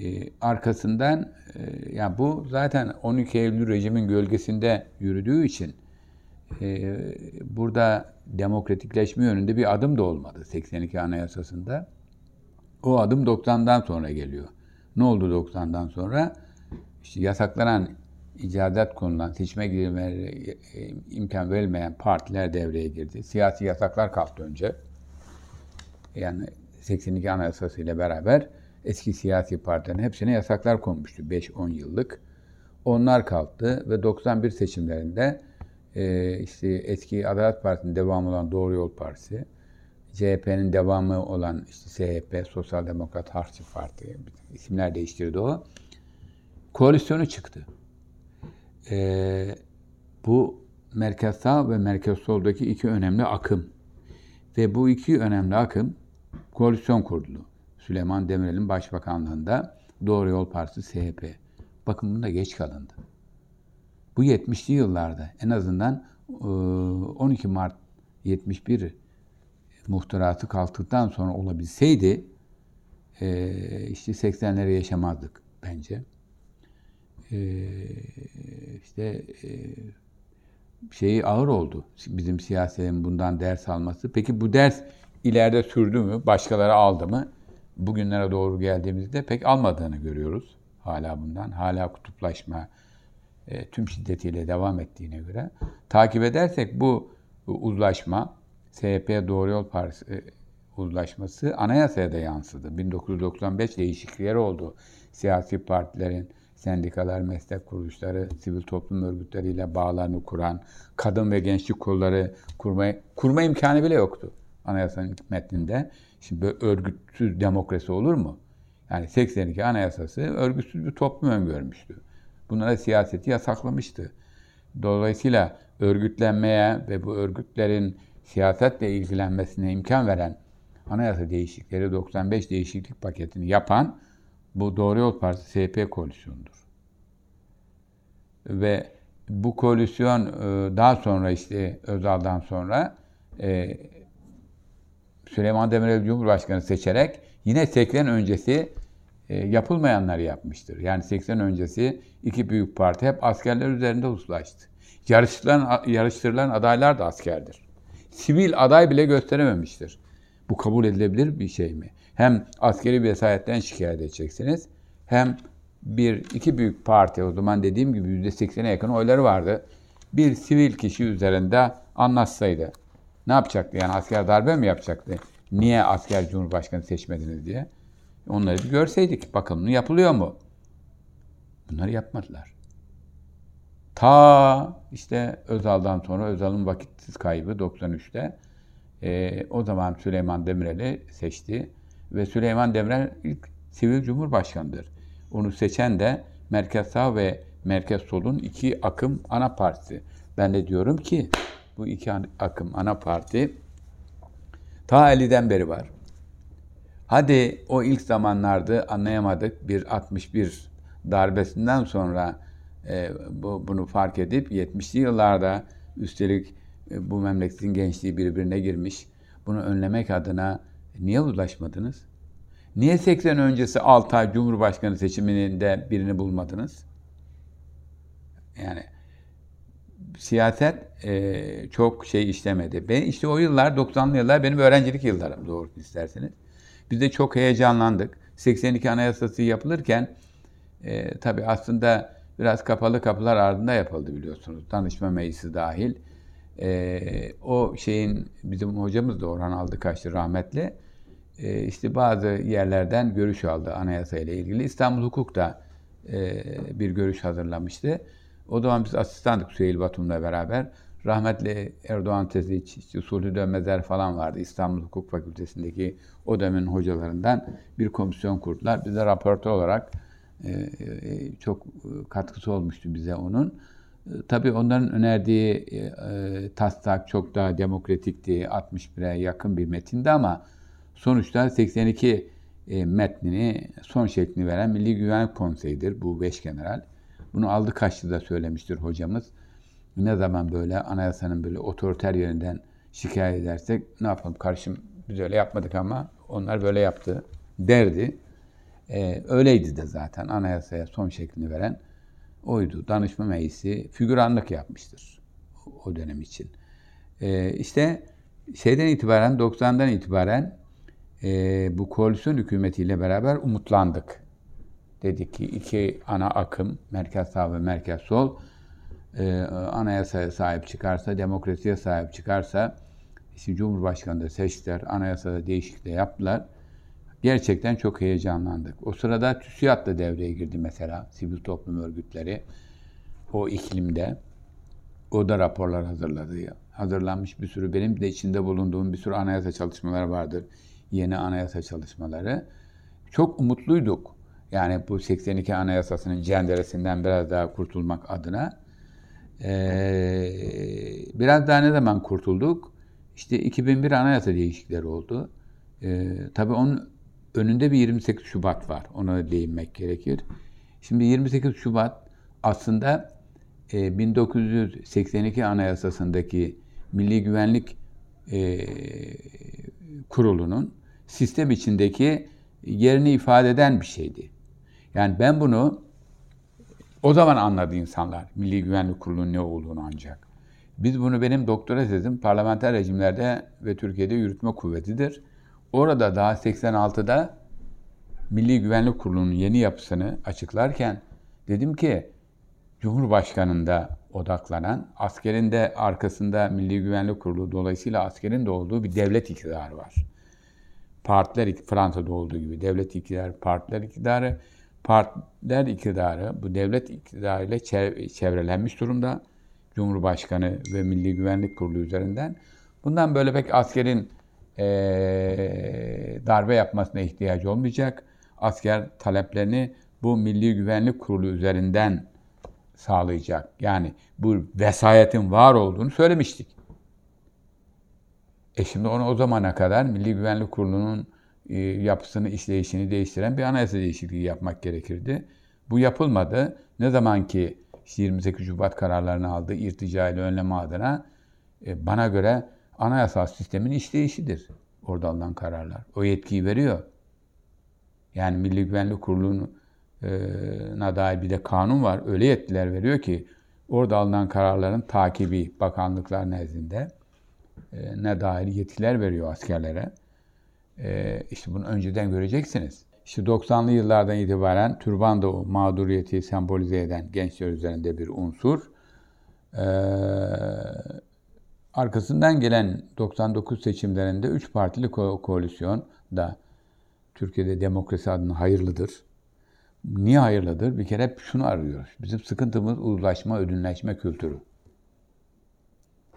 E, arkasından e, ya bu zaten 12 Eylül rejimin gölgesinde yürüdüğü için e, burada demokratikleşme yönünde bir adım da olmadı 82 Anayasası'nda. O adım 90'dan sonra geliyor. Ne oldu 90'dan sonra? İşte yasaklanan icadet konulan seçime girmeleri e, imkan verilmeyen partiler devreye girdi. Siyasi yasaklar kalktı önce. Yani 82 Anayasası ile beraber eski siyasi partilerin hepsine yasaklar konmuştu 5-10 yıllık. Onlar kalktı ve 91 seçimlerinde e, işte eski Adalet Partisi'nin devamı olan Doğru Yol Partisi, CHP'nin devamı olan işte SHP, Sosyal Demokrat Harçlı Parti, isimler değiştirdi o. Koalisyonu çıktı. E, bu merkez sağ ve merkez soldaki iki önemli akım. Ve bu iki önemli akım koalisyon kurdu. Süleyman Demirel'in başbakanlığında Doğru Yol Partisi SHP. Bakın bunda geç kalındı. Bu 70'li yıllarda en azından 12 Mart 71 muhtıratı kalktıktan sonra olabilseydi işte 80'leri yaşamazdık bence. İşte şeyi ağır oldu bizim siyasetin bundan ders alması. Peki bu ders ileride sürdü mü? Başkaları aldı mı? Bugünlere doğru geldiğimizde pek almadığını görüyoruz hala bundan. Hala kutuplaşma e, tüm şiddetiyle devam ettiğine göre. Takip edersek bu, uzlaşma, SHP Doğru Yol Partisi e, uzlaşması anayasaya da yansıdı. 1995 değişiklikleri oldu. Siyasi partilerin, sendikalar, meslek kuruluşları, sivil toplum örgütleriyle bağlarını kuran, kadın ve gençlik kolları kurma, kurma imkanı bile yoktu anayasanın metninde. Şimdi böyle örgütsüz demokrasi olur mu? Yani 82 anayasası örgütsüz bir toplum öngörmüştü. Bunlara siyaseti yasaklamıştı. Dolayısıyla örgütlenmeye ve bu örgütlerin siyasetle ilgilenmesine imkan veren anayasa değişiklikleri 95 değişiklik paketini yapan bu Doğru Yol Partisi SP koalisyonudur. Ve bu koalisyon e, daha sonra işte Özal'dan sonra e, Süleyman Demirel Cumhurbaşkanı seçerek yine 80 öncesi yapılmayanlar yapmıştır. Yani 80 öncesi iki büyük parti hep askerler üzerinde uzlaştı. Yarıştırılan, yarıştırılan adaylar da askerdir. Sivil aday bile gösterememiştir. Bu kabul edilebilir bir şey mi? Hem askeri vesayetten şikayet edeceksiniz, hem bir iki büyük parti o zaman dediğim gibi %80'e yakın oyları vardı. Bir sivil kişi üzerinde anlaşsaydı ne yapacaktı? Yani asker darbe mi yapacaktı? Niye asker cumhurbaşkanı seçmediniz diye. Onları bir görseydik. Bakımını yapılıyor mu? Bunları yapmadılar. Ta işte Özal'dan sonra Özal'ın vakitsiz kaybı 93'te e, o zaman Süleyman Demirel'i seçti. Ve Süleyman Demirel ilk sivil cumhurbaşkanıdır. Onu seçen de Merkez Sağ ve Merkez Sol'un iki akım ana partisi. Ben de diyorum ki bu iki akım ana parti ta 50'den beri var. Hadi o ilk zamanlarda anlayamadık bir 61 darbesinden sonra e, bu, bunu fark edip 70'li yıllarda üstelik e, bu memleketin gençliği birbirine girmiş. Bunu önlemek adına niye uzlaşmadınız? Niye 80 öncesi 6 ay Cumhurbaşkanı seçiminde birini bulmadınız? Yani siyaset e, çok şey işlemedi. Ben işte o yıllar 90'lı yıllar benim öğrencilik yıllarım doğrusu isterseniz. Biz de çok heyecanlandık. 82 Anayasası yapılırken e, tabii aslında biraz kapalı kapılar ardında yapıldı biliyorsunuz. Danışma meclisi dahil. E, o şeyin bizim hocamız da Orhan Aldıkaçlı rahmetli. E, işte bazı yerlerden görüş aldı anayasa ile ilgili. İstanbul Hukuk da e, bir görüş hazırlamıştı. O zaman biz asistandık Süheyl Batum'la beraber. Rahmetli Erdoğan Teziç, işte Sulhi Dönmezer falan vardı. İstanbul Hukuk Fakültesindeki o dönemin hocalarından bir komisyon kurdular. Bize raportu olarak e, e, çok katkısı olmuştu bize onun. E, tabii onların önerdiği taslak çok daha demokratikti. 61'e yakın bir metindi ama sonuçta 82 e, metnini son şeklini veren Milli Güvenlik Konseyi'dir bu beş general. Bunu aldı kaçtı da söylemiştir hocamız. Ne zaman böyle anayasanın böyle otoriter yerinden şikayet edersek ne yapalım karşım biz öyle yapmadık ama onlar böyle yaptı derdi. E, öyleydi de zaten anayasaya son şeklini veren oydu. Danışma meclisi figüranlık yapmıştır o dönem için. E, işte şeyden itibaren 90'dan itibaren e, bu koalisyon hükümetiyle beraber umutlandık. Dedik ki iki ana akım, merkez sağ ve merkez sol, e, anayasaya sahip çıkarsa, demokrasiye sahip çıkarsa, işte Cumhurbaşkanı da seçtiler, anayasada değişiklik yaptılar. Gerçekten çok heyecanlandık. O sırada TÜSİAD da devreye girdi mesela, sivil toplum örgütleri o iklimde. O da raporlar hazırladı. Hazırlanmış bir sürü, benim de içinde bulunduğum bir sürü anayasa çalışmaları vardır. Yeni anayasa çalışmaları. Çok umutluyduk. Yani bu 82 anayasasının cenderesinden biraz daha kurtulmak adına. Ee, biraz daha ne zaman kurtulduk? İşte 2001 anayasa değişiklikleri oldu. Ee, tabii onun önünde bir 28 Şubat var. Ona değinmek gerekir. Şimdi 28 Şubat aslında 1982 e, Anayasası'ndaki Milli Güvenlik e, Kurulu'nun sistem içindeki yerini ifade eden bir şeydi. Yani ben bunu o zaman anladı insanlar Milli Güvenlik Kurulu'nun ne olduğunu ancak. Biz bunu benim doktora tezim parlamenter rejimlerde ve Türkiye'de yürütme kuvvetidir. Orada daha 86'da Milli Güvenlik Kurulu'nun yeni yapısını açıklarken dedim ki Cumhurbaşkanı'nda odaklanan, askerin de arkasında Milli Güvenlik Kurulu dolayısıyla askerin de olduğu bir devlet iktidarı var. Partiler, Fransa'da olduğu gibi devlet iktidarı, partiler iktidarı, partiler iktidarı bu devlet iktidarıyla çevrelenmiş durumda. Cumhurbaşkanı ve Milli Güvenlik Kurulu üzerinden. Bundan böyle pek askerin e, darbe yapmasına ihtiyacı olmayacak. Asker taleplerini bu Milli Güvenlik Kurulu üzerinden sağlayacak. Yani bu vesayetin var olduğunu söylemiştik. E şimdi onu o zamana kadar Milli Güvenlik Kurulu'nun yapısını, işleyişini değiştiren bir anayasa değişikliği yapmak gerekirdi. Bu yapılmadı. Ne zaman ki 28 Şubat kararlarını aldı irtica ile önleme adına e, bana göre anayasal sistemin işleyişidir orada alınan kararlar. O yetkiyi veriyor. Yani Milli Güvenlik Kurulu'nun na dair bir de kanun var. Öyle yetkiler veriyor ki orada alınan kararların takibi bakanlıklar nezdinde ne dair yetkiler veriyor askerlere. İşte bunu önceden göreceksiniz. İşte 90'lı yıllardan itibaren türban da o mağduriyeti sembolize eden gençler üzerinde bir unsur. Ee, arkasından gelen 99 seçimlerinde 3 partili ko- koalisyon da Türkiye'de demokrasi adına hayırlıdır. Niye hayırlıdır? Bir kere hep şunu arıyoruz. Bizim sıkıntımız uzlaşma, ödünleşme kültürü.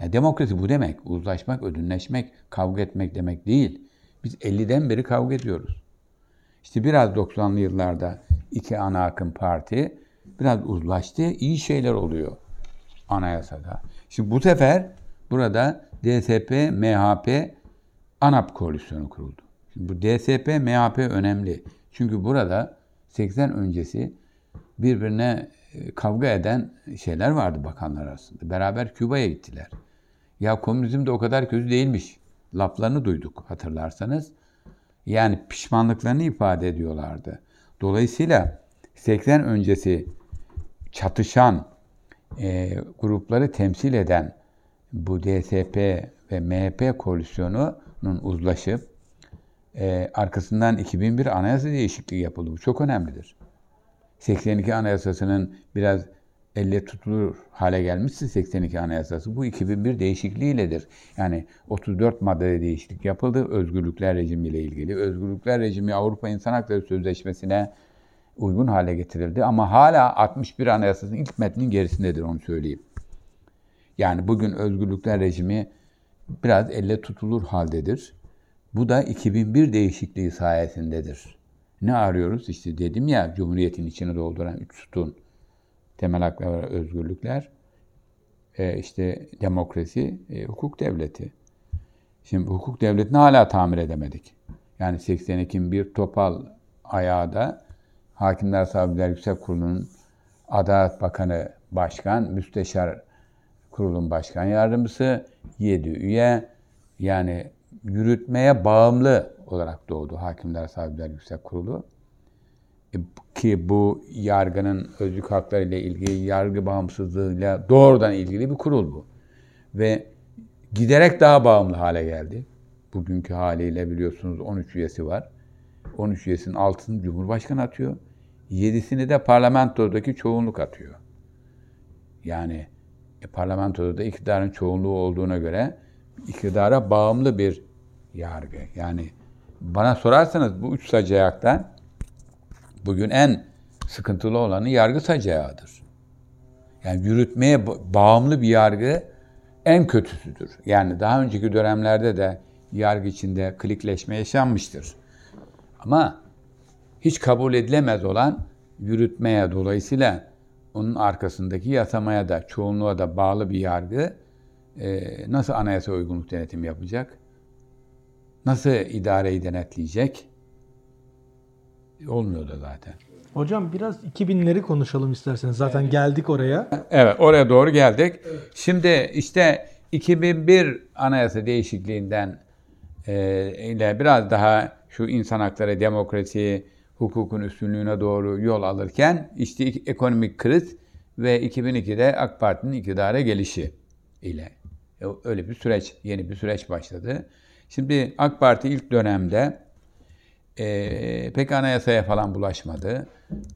Ya demokrasi bu demek. Uzlaşmak, ödünleşmek, kavga etmek demek değil. Biz 50'den beri kavga ediyoruz. İşte biraz 90'lı yıllarda iki ana akım parti biraz uzlaştı. iyi şeyler oluyor anayasada. Şimdi bu sefer burada DSP, MHP, ANAP koalisyonu kuruldu. Şimdi bu DSP, MHP önemli. Çünkü burada 80 öncesi birbirine e, kavga eden şeyler vardı bakanlar arasında. Beraber Küba'ya gittiler. Ya komünizm de o kadar kötü değilmiş. Laflarını duyduk hatırlarsanız. Yani pişmanlıklarını ifade ediyorlardı. Dolayısıyla 80 öncesi çatışan e, grupları temsil eden bu DSP ve MHP koalisyonunun uzlaşıp e, arkasından 2001 anayasa değişikliği yapıldı. Bu çok önemlidir. 82 anayasasının biraz elle tutulur hale gelmişse 82 Anayasası bu 2001 değişikliğiyledir. Yani 34 maddede değişiklik yapıldı özgürlükler rejimiyle ilgili. Özgürlükler rejimi Avrupa İnsan Hakları Sözleşmesi'ne uygun hale getirildi ama hala 61 Anayasası'nın ilk metnin gerisindedir onu söyleyeyim. Yani bugün özgürlükler rejimi biraz elle tutulur haldedir. Bu da 2001 değişikliği sayesindedir. Ne arıyoruz? İşte dedim ya Cumhuriyet'in içini dolduran üç sütun temel haklar özgürlükler, e, işte demokrasi, e, hukuk devleti. Şimdi hukuk devletini hala tamir edemedik. Yani 82'in bir topal ayağı da Hakimler Savcılar Yüksek Kurulu'nun Adalet Bakanı Başkan, Müsteşar Kurulun Başkan Yardımcısı, 7 üye yani yürütmeye bağımlı olarak doğdu Hakimler Savcılar Yüksek Kurulu. E, ki bu yargının özlük hakları ile ilgili, yargı bağımsızlığıyla doğrudan ilgili bir kurul bu. Ve giderek daha bağımlı hale geldi. Bugünkü haliyle biliyorsunuz 13 üyesi var. 13 üyesinin altını Cumhurbaşkanı atıyor. 7'sini de parlamentodaki çoğunluk atıyor. Yani e, parlamentoda da iktidarın çoğunluğu olduğuna göre iktidara bağımlı bir yargı. Yani bana sorarsanız bu üç sacayaktan bugün en sıkıntılı olanı yargı sacayağıdır. Yani yürütmeye bağımlı bir yargı en kötüsüdür. Yani daha önceki dönemlerde de yargı içinde klikleşme yaşanmıştır. Ama hiç kabul edilemez olan yürütmeye dolayısıyla onun arkasındaki yasamaya da çoğunluğa da bağlı bir yargı e, nasıl anayasa uygunluk denetimi yapacak? Nasıl idareyi denetleyecek? Olmuyor da zaten. Hocam biraz 2000'leri konuşalım isterseniz. Zaten geldik oraya. Evet oraya doğru geldik. Şimdi işte 2001 anayasa değişikliğinden e, ile biraz daha şu insan hakları, demokrasi, hukukun üstünlüğüne doğru yol alırken işte ekonomik kriz ve 2002'de AK Parti'nin iktidara gelişi ile e, öyle bir süreç, yeni bir süreç başladı. Şimdi AK Parti ilk dönemde e, pek anayasaya falan bulaşmadı.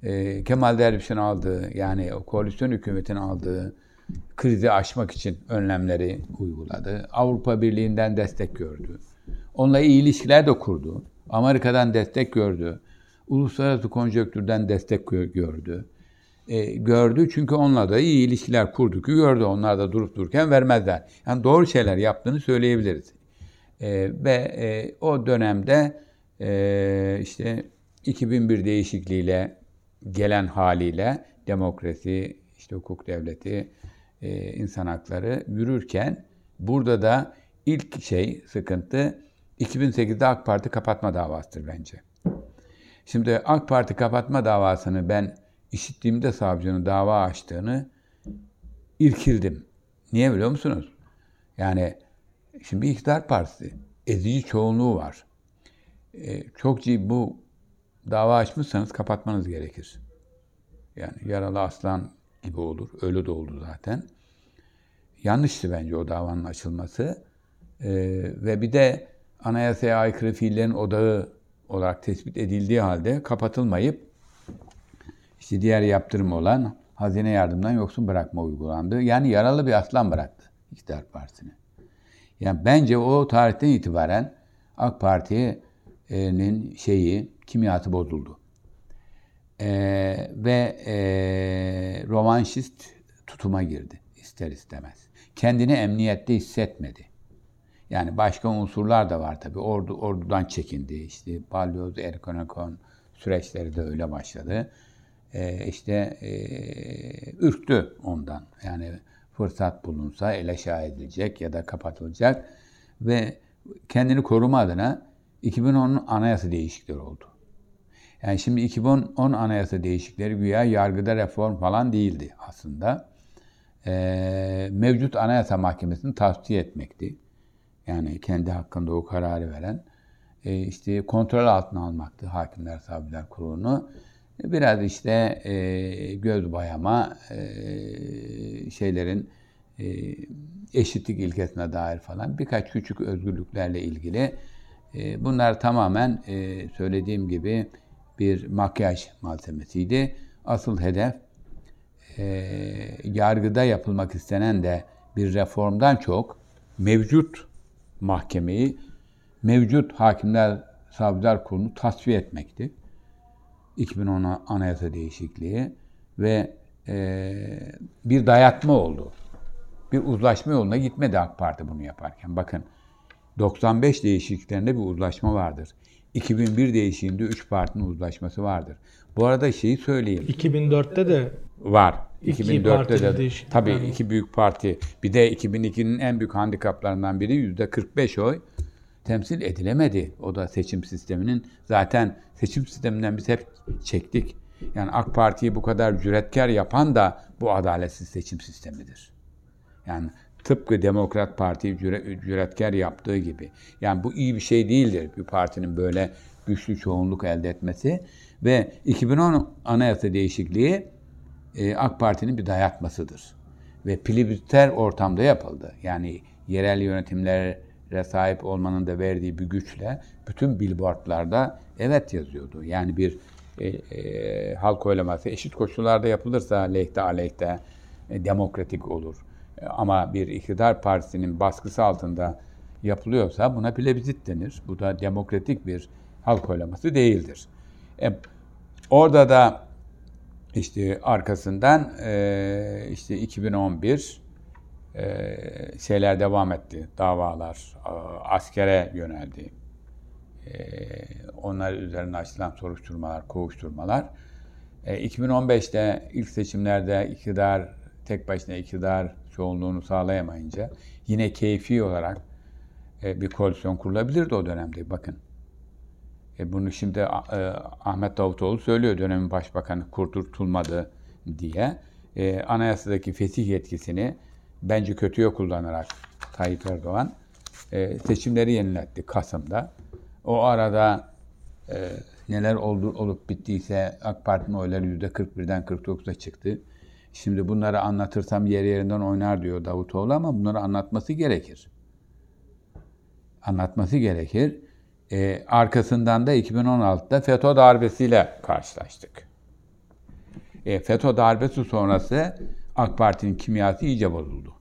E, Kemal Derviş'in aldığı yani o koalisyon hükümetin aldığı krizi aşmak için önlemleri uyguladı. Avrupa Birliği'nden destek gördü. Onunla iyi ilişkiler de kurdu. Amerika'dan destek gördü. Uluslararası konjonktürden destek gördü. E, gördü çünkü onunla da iyi ilişkiler kurdu ki gördü. Onlar da durup dururken vermezler. Yani doğru şeyler yaptığını söyleyebiliriz. E, ve e, o dönemde e, işte 2001 değişikliğiyle gelen haliyle demokrasi, işte hukuk devleti, e, insan hakları yürürken burada da ilk şey sıkıntı 2008'de AK Parti kapatma davasıdır bence. Şimdi AK Parti kapatma davasını ben işittiğimde savcının dava açtığını irkildim. Niye biliyor musunuz? Yani şimdi iktidar partisi, ezici çoğunluğu var. Ee, çok ciddi bu dava açmışsanız kapatmanız gerekir. Yani yaralı aslan gibi olur. Öyle de oldu zaten. Yanlıştı bence o davanın açılması. Ee, ve bir de anayasaya aykırı fiillerin odağı olarak tespit edildiği halde kapatılmayıp işte diğer yaptırım olan hazine yardımından yoksun bırakma uygulandı. Yani yaralı bir aslan bıraktı İktidar Partisi'ni. Yani bence o tarihten itibaren AK Parti'nin şeyi, kimyatı bozuldu. Ee, ve e, rovanşist tutuma girdi ister istemez. Kendini emniyette hissetmedi. Yani başka unsurlar da var tabii. Ordu, ordudan çekindi. İşte Balyoz, Erkonekon süreçleri de öyle başladı. Ee, işte e, ürktü ondan. Yani fırsat bulunsa ele edilecek ya da kapatılacak. Ve kendini koruma adına 2010 anayasa değişiklikleri oldu. Yani şimdi 2010 anayasa değişiklikleri güya yargıda reform falan değildi aslında. Ee, mevcut anayasa mahkemesini tavsiye etmekti yani kendi hakkında o kararı veren e, işte kontrol altına almaktı Hakimler Savcılar Kurulu'nu. E, biraz işte e, göz bayama e, şeylerin e, eşitlik ilkesine dair falan birkaç küçük özgürlüklerle ilgili e, bunlar tamamen e, söylediğim gibi bir makyaj malzemesiydi. Asıl hedef e, yargıda yapılmak istenen de bir reformdan çok mevcut mahkemeyi mevcut hakimler savcılar kurulunu tasfiye etmekti. 2010 anayasa değişikliği ve e, bir dayatma oldu. Bir uzlaşma yoluna gitmedi AK Parti bunu yaparken. Bakın 95 değişikliklerinde bir uzlaşma vardır. 2001 değişikliğinde 3 partinin uzlaşması vardır. Bu arada şeyi söyleyeyim. 2004'te de var. İki 2004'te de tabii iki büyük parti. Bir de 2002'nin en büyük handikaplarından biri yüzde 45 oy temsil edilemedi. O da seçim sisteminin zaten seçim sisteminden biz hep çektik. Yani AK Parti'yi bu kadar cüretkar yapan da bu adaletsiz seçim sistemidir. Yani tıpkı Demokrat Parti cüre, cüretkar yaptığı gibi. Yani bu iyi bir şey değildir bir partinin böyle güçlü çoğunluk elde etmesi. Ve 2010 anayasa değişikliği e, AK Parti'nin bir dayatmasıdır. Ve plebisiter ortamda yapıldı. Yani yerel yönetimlere sahip olmanın da verdiği bir güçle bütün billboardlarda evet yazıyordu. Yani bir e, e, halk oylaması eşit koşullarda yapılırsa lehte aleyhte e, demokratik olur. Ama bir iktidar partisinin baskısı altında yapılıyorsa buna plebissit denir. Bu da demokratik bir halk oylaması değildir. E, orada da işte arkasından e, işte 2011 e, şeyler devam etti. Davalar e, askere yöneldi. E, onlar üzerine açılan soruşturmalar, kovuşturmalar. E, 2015'te ilk seçimlerde iktidar tek başına iktidar çoğunluğunu sağlayamayınca yine keyfi olarak e, bir koalisyon kurulabilirdi o dönemde. Bakın. E, bunu şimdi e, Ahmet Davutoğlu söylüyor dönemin başbakanı kurdurtulmadı diye. E, anayasadaki fesih yetkisini bence kötüye kullanarak Tayyip Erdoğan e, seçimleri yeniletti Kasım'da. O arada neler oldu, olup bittiyse AK Parti'nin oyları %41'den 49'a çıktı. Şimdi bunları anlatırsam yer yerinden oynar diyor Davutoğlu ama bunları anlatması gerekir. Anlatması gerekir. Ee, arkasından da 2016'da FETÖ darbesiyle karşılaştık. E, FETÖ darbesi sonrası AK Parti'nin kimyası iyice bozuldu.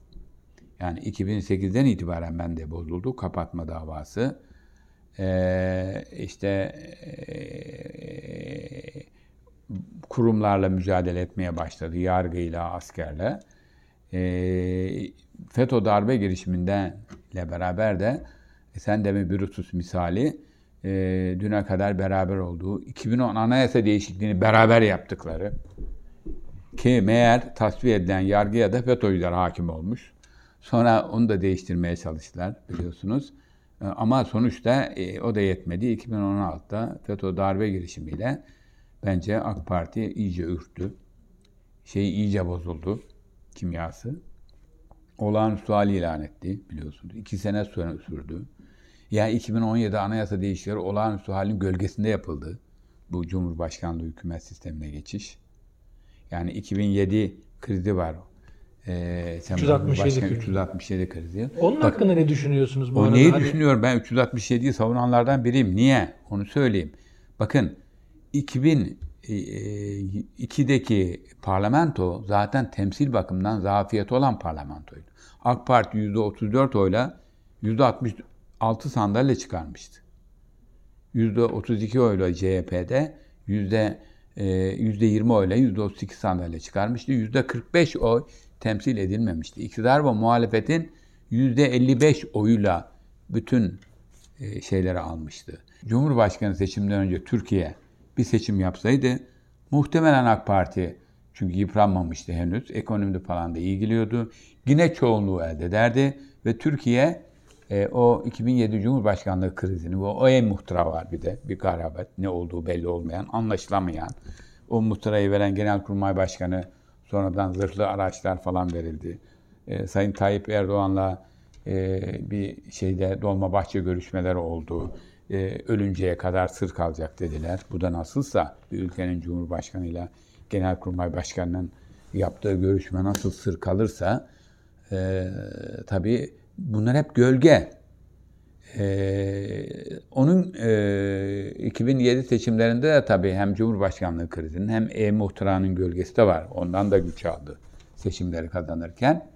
Yani 2008'den itibaren ben de bozuldu. Kapatma davası. Ee, işte e, kurumlarla mücadele etmeye başladı. Yargıyla, askerle. E, FETÖ darbe girişiminden ile beraber de e, sen de mi Brutus misali e, düne kadar beraber olduğu 2010 anayasa değişikliğini beraber yaptıkları ki meğer tasfiye edilen yargıya da FETÖ'cüler hakim olmuş. Sonra onu da değiştirmeye çalıştılar biliyorsunuz. E, ama sonuçta e, o da yetmedi. 2016'da FETÖ darbe girişimiyle bence AK Parti iyice ürktü. Şey iyice bozuldu kimyası. Olağanüstü hali ilan etti biliyorsunuz. İki sene sürdü. Ya yani 2017 anayasa değişikleri olağanüstü halin gölgesinde yapıldı. Bu Cumhurbaşkanlığı hükümet sistemine geçiş. Yani 2007 krizi var. Ee, 367 krizi. 367 krizi. Onun Bak, hakkında ne düşünüyorsunuz bu o arada? Neyi Hadi. düşünüyorum? Ben 367'yi savunanlardan biriyim. Niye? Onu söyleyeyim. Bakın 2002'deki parlamento zaten temsil bakımından zafiyeti olan parlamentoydu. AK Parti %34 oyla %66 sandalye çıkarmıştı. %32 oyla CHP'de yüzde 20 oyla %32 sandalye çıkarmıştı. %45 oy temsil edilmemişti. İktidar ve muhalefetin %55 oyuyla bütün şeyleri almıştı. Cumhurbaşkanı seçiminden önce Türkiye bir seçim yapsaydı muhtemelen AK Parti çünkü yıpranmamıştı henüz. Ekonomide falan da iyi gidiyordu. Yine çoğunluğu elde ederdi ve Türkiye e, o 2007 Cumhurbaşkanlığı krizini ve o en muhtıra var bir de bir garabet ne olduğu belli olmayan, anlaşılamayan. O muhtırayı veren Genelkurmay Başkanı sonradan zırhlı araçlar falan verildi. E, Sayın Tayyip Erdoğan'la e, bir şeyde Dolmabahçe görüşmeleri oldu e, ölünceye kadar sır kalacak dediler. Bu da nasılsa bir ülkenin Cumhurbaşkanıyla Genelkurmay Başkanı'nın yaptığı görüşme nasıl sır kalırsa e, tabii bunlar hep gölge. E, onun e, 2007 seçimlerinde de tabii hem Cumhurbaşkanlığı krizinin hem E-Muhtıra'nın gölgesi de var. Ondan da güç aldı seçimleri kazanırken.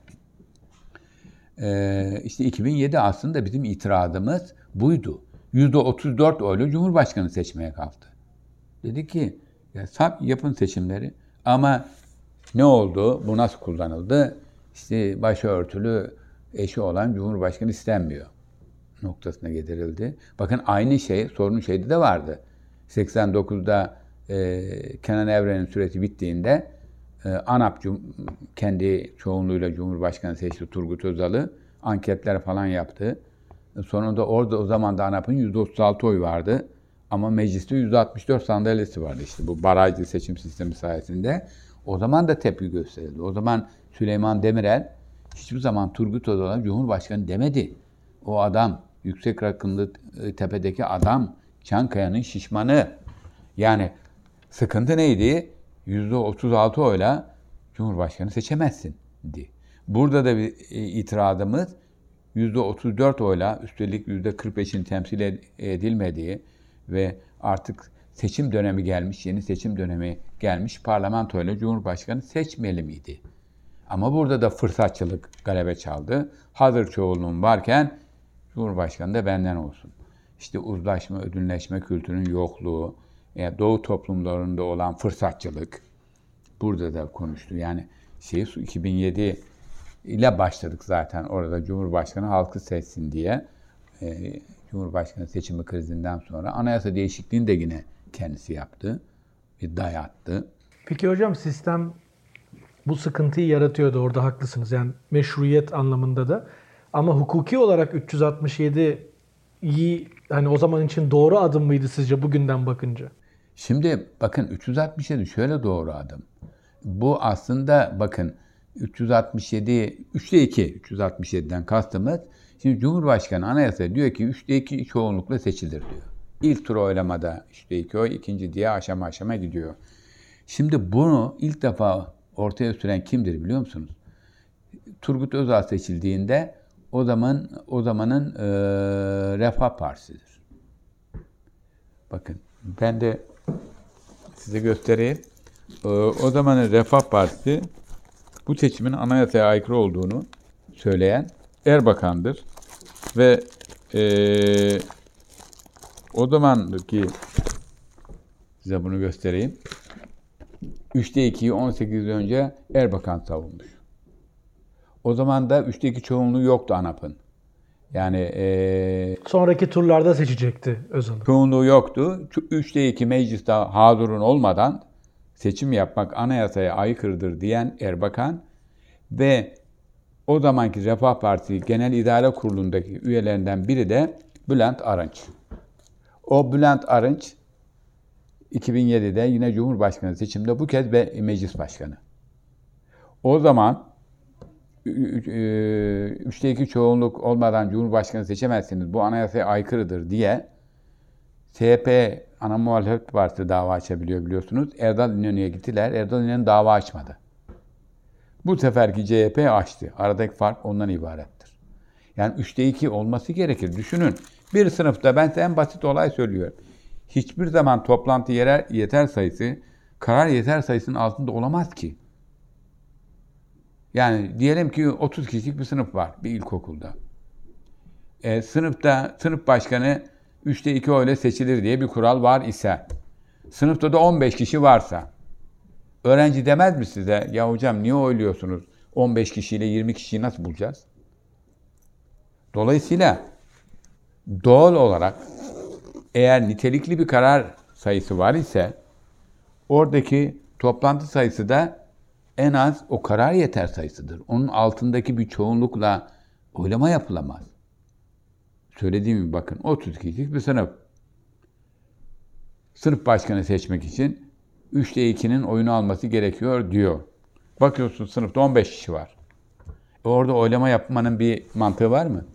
E, işte 2007 aslında bizim itirazımız buydu. %34 oyla Cumhurbaşkanı seçmeye kalktı. Dedi ki ya yapın seçimleri ama ne oldu? Bu nasıl kullanıldı? İşte başörtülü eşi olan Cumhurbaşkanı istenmiyor noktasına getirildi. Bakın aynı şey sorun şeyde de vardı. 89'da e, Kenan Evren'in süresi bittiğinde e, ANAP kendi çoğunluğuyla Cumhurbaşkanı seçti Turgut Özal'ı. Anketler falan yaptı. Sonunda orada o zaman da ANAP'ın %36 oy vardı. Ama mecliste %64 sandalyesi vardı işte bu barajlı seçim sistemi sayesinde. O zaman da tepki gösterildi. O zaman Süleyman Demirel hiçbir zaman Turgut Özal'a Cumhurbaşkanı demedi. O adam, yüksek rakımlı e, tepedeki adam, Çankaya'nın şişmanı. Yani Sıkıntı neydi? %36 oyla Cumhurbaşkanı seçemezsin di. Burada da bir e, itirazımız %34 oyla üstelik %45'in temsil edilmediği ve artık seçim dönemi gelmiş, yeni seçim dönemi gelmiş parlamentoyla Cumhurbaşkanı seçmeli miydi? Ama burada da fırsatçılık galebe çaldı. Hazır çoğunluğun varken Cumhurbaşkanı da benden olsun. İşte uzlaşma, ödünleşme kültürünün yokluğu, yani Doğu toplumlarında olan fırsatçılık burada da konuştu. Yani şey 2007 ile başladık zaten orada Cumhurbaşkanı halkı seçsin diye. E, Cumhurbaşkanı seçimi krizinden sonra anayasa değişikliğini de yine kendisi yaptı. Bir dayattı. Peki hocam sistem bu sıkıntıyı yaratıyordu. Orada haklısınız. Yani meşruiyet anlamında da. Ama hukuki olarak 367 iyi hani o zaman için doğru adım mıydı sizce bugünden bakınca? Şimdi bakın 367 şöyle doğru adım. Bu aslında bakın 367 3'te 2 367'den kastımız şimdi Cumhurbaşkanı anayasa diyor ki 3'te 2 çoğunlukla seçilir diyor. İlk tur oylamada 3'te 2 oy, ikinci diye aşama aşama gidiyor. Şimdi bunu ilk defa ortaya süren kimdir biliyor musunuz? Turgut Özal seçildiğinde o zaman o zamanın e, Refah Partisi'dir. Bakın ben de size göstereyim. E, o zamanın Refah Partisi bu seçimin anayasaya aykırı olduğunu söyleyen Erbakan'dır. Ve e, o zamandaki size bunu göstereyim. 3'te 2'yi 18 yıl önce Erbakan savunmuş. O zaman da 3'te 2 çoğunluğu yoktu ANAP'ın. Yani e, sonraki turlarda seçecekti Özal'ı. Çoğunluğu yoktu. 3'te 2 mecliste hazırın olmadan seçim yapmak anayasaya aykırıdır diyen Erbakan ve o zamanki Refah Partisi Genel İdare Kurulu'ndaki üyelerinden biri de Bülent Arınç. O Bülent Arınç 2007'de yine Cumhurbaşkanı seçimde bu kez ve meclis başkanı. O zaman e, üçte iki çoğunluk olmadan Cumhurbaşkanı seçemezsiniz, bu anayasaya aykırıdır diye CHP ana muhalefet partisi dava açabiliyor biliyorsunuz. Erdal İnönü'ye gittiler. Erdal İnönü dava açmadı. Bu seferki CHP açtı. Aradaki fark ondan ibarettir. Yani üçte iki olması gerekir. Düşünün bir sınıfta ben size en basit olay söylüyorum. Hiçbir zaman toplantı yeter, yeter sayısı karar yeter sayısının altında olamaz ki. Yani diyelim ki 30 kişilik bir sınıf var bir ilkokulda. E, sınıfta sınıf başkanı 3'te 2 oyla seçilir diye bir kural var ise, sınıfta da 15 kişi varsa, öğrenci demez mi size, ya hocam niye oyluyorsunuz? 15 kişiyle 20 kişiyi nasıl bulacağız? Dolayısıyla doğal olarak eğer nitelikli bir karar sayısı var ise oradaki toplantı sayısı da en az o karar yeter sayısıdır. Onun altındaki bir çoğunlukla oylama yapılamaz. Söylediğim gibi bakın 30 kişilik bir sınıf. Sınıf başkanı seçmek için 3'te 2'nin oyunu alması gerekiyor diyor. Bakıyorsun sınıfta 15 kişi var. E orada oylama yapmanın bir mantığı var mı?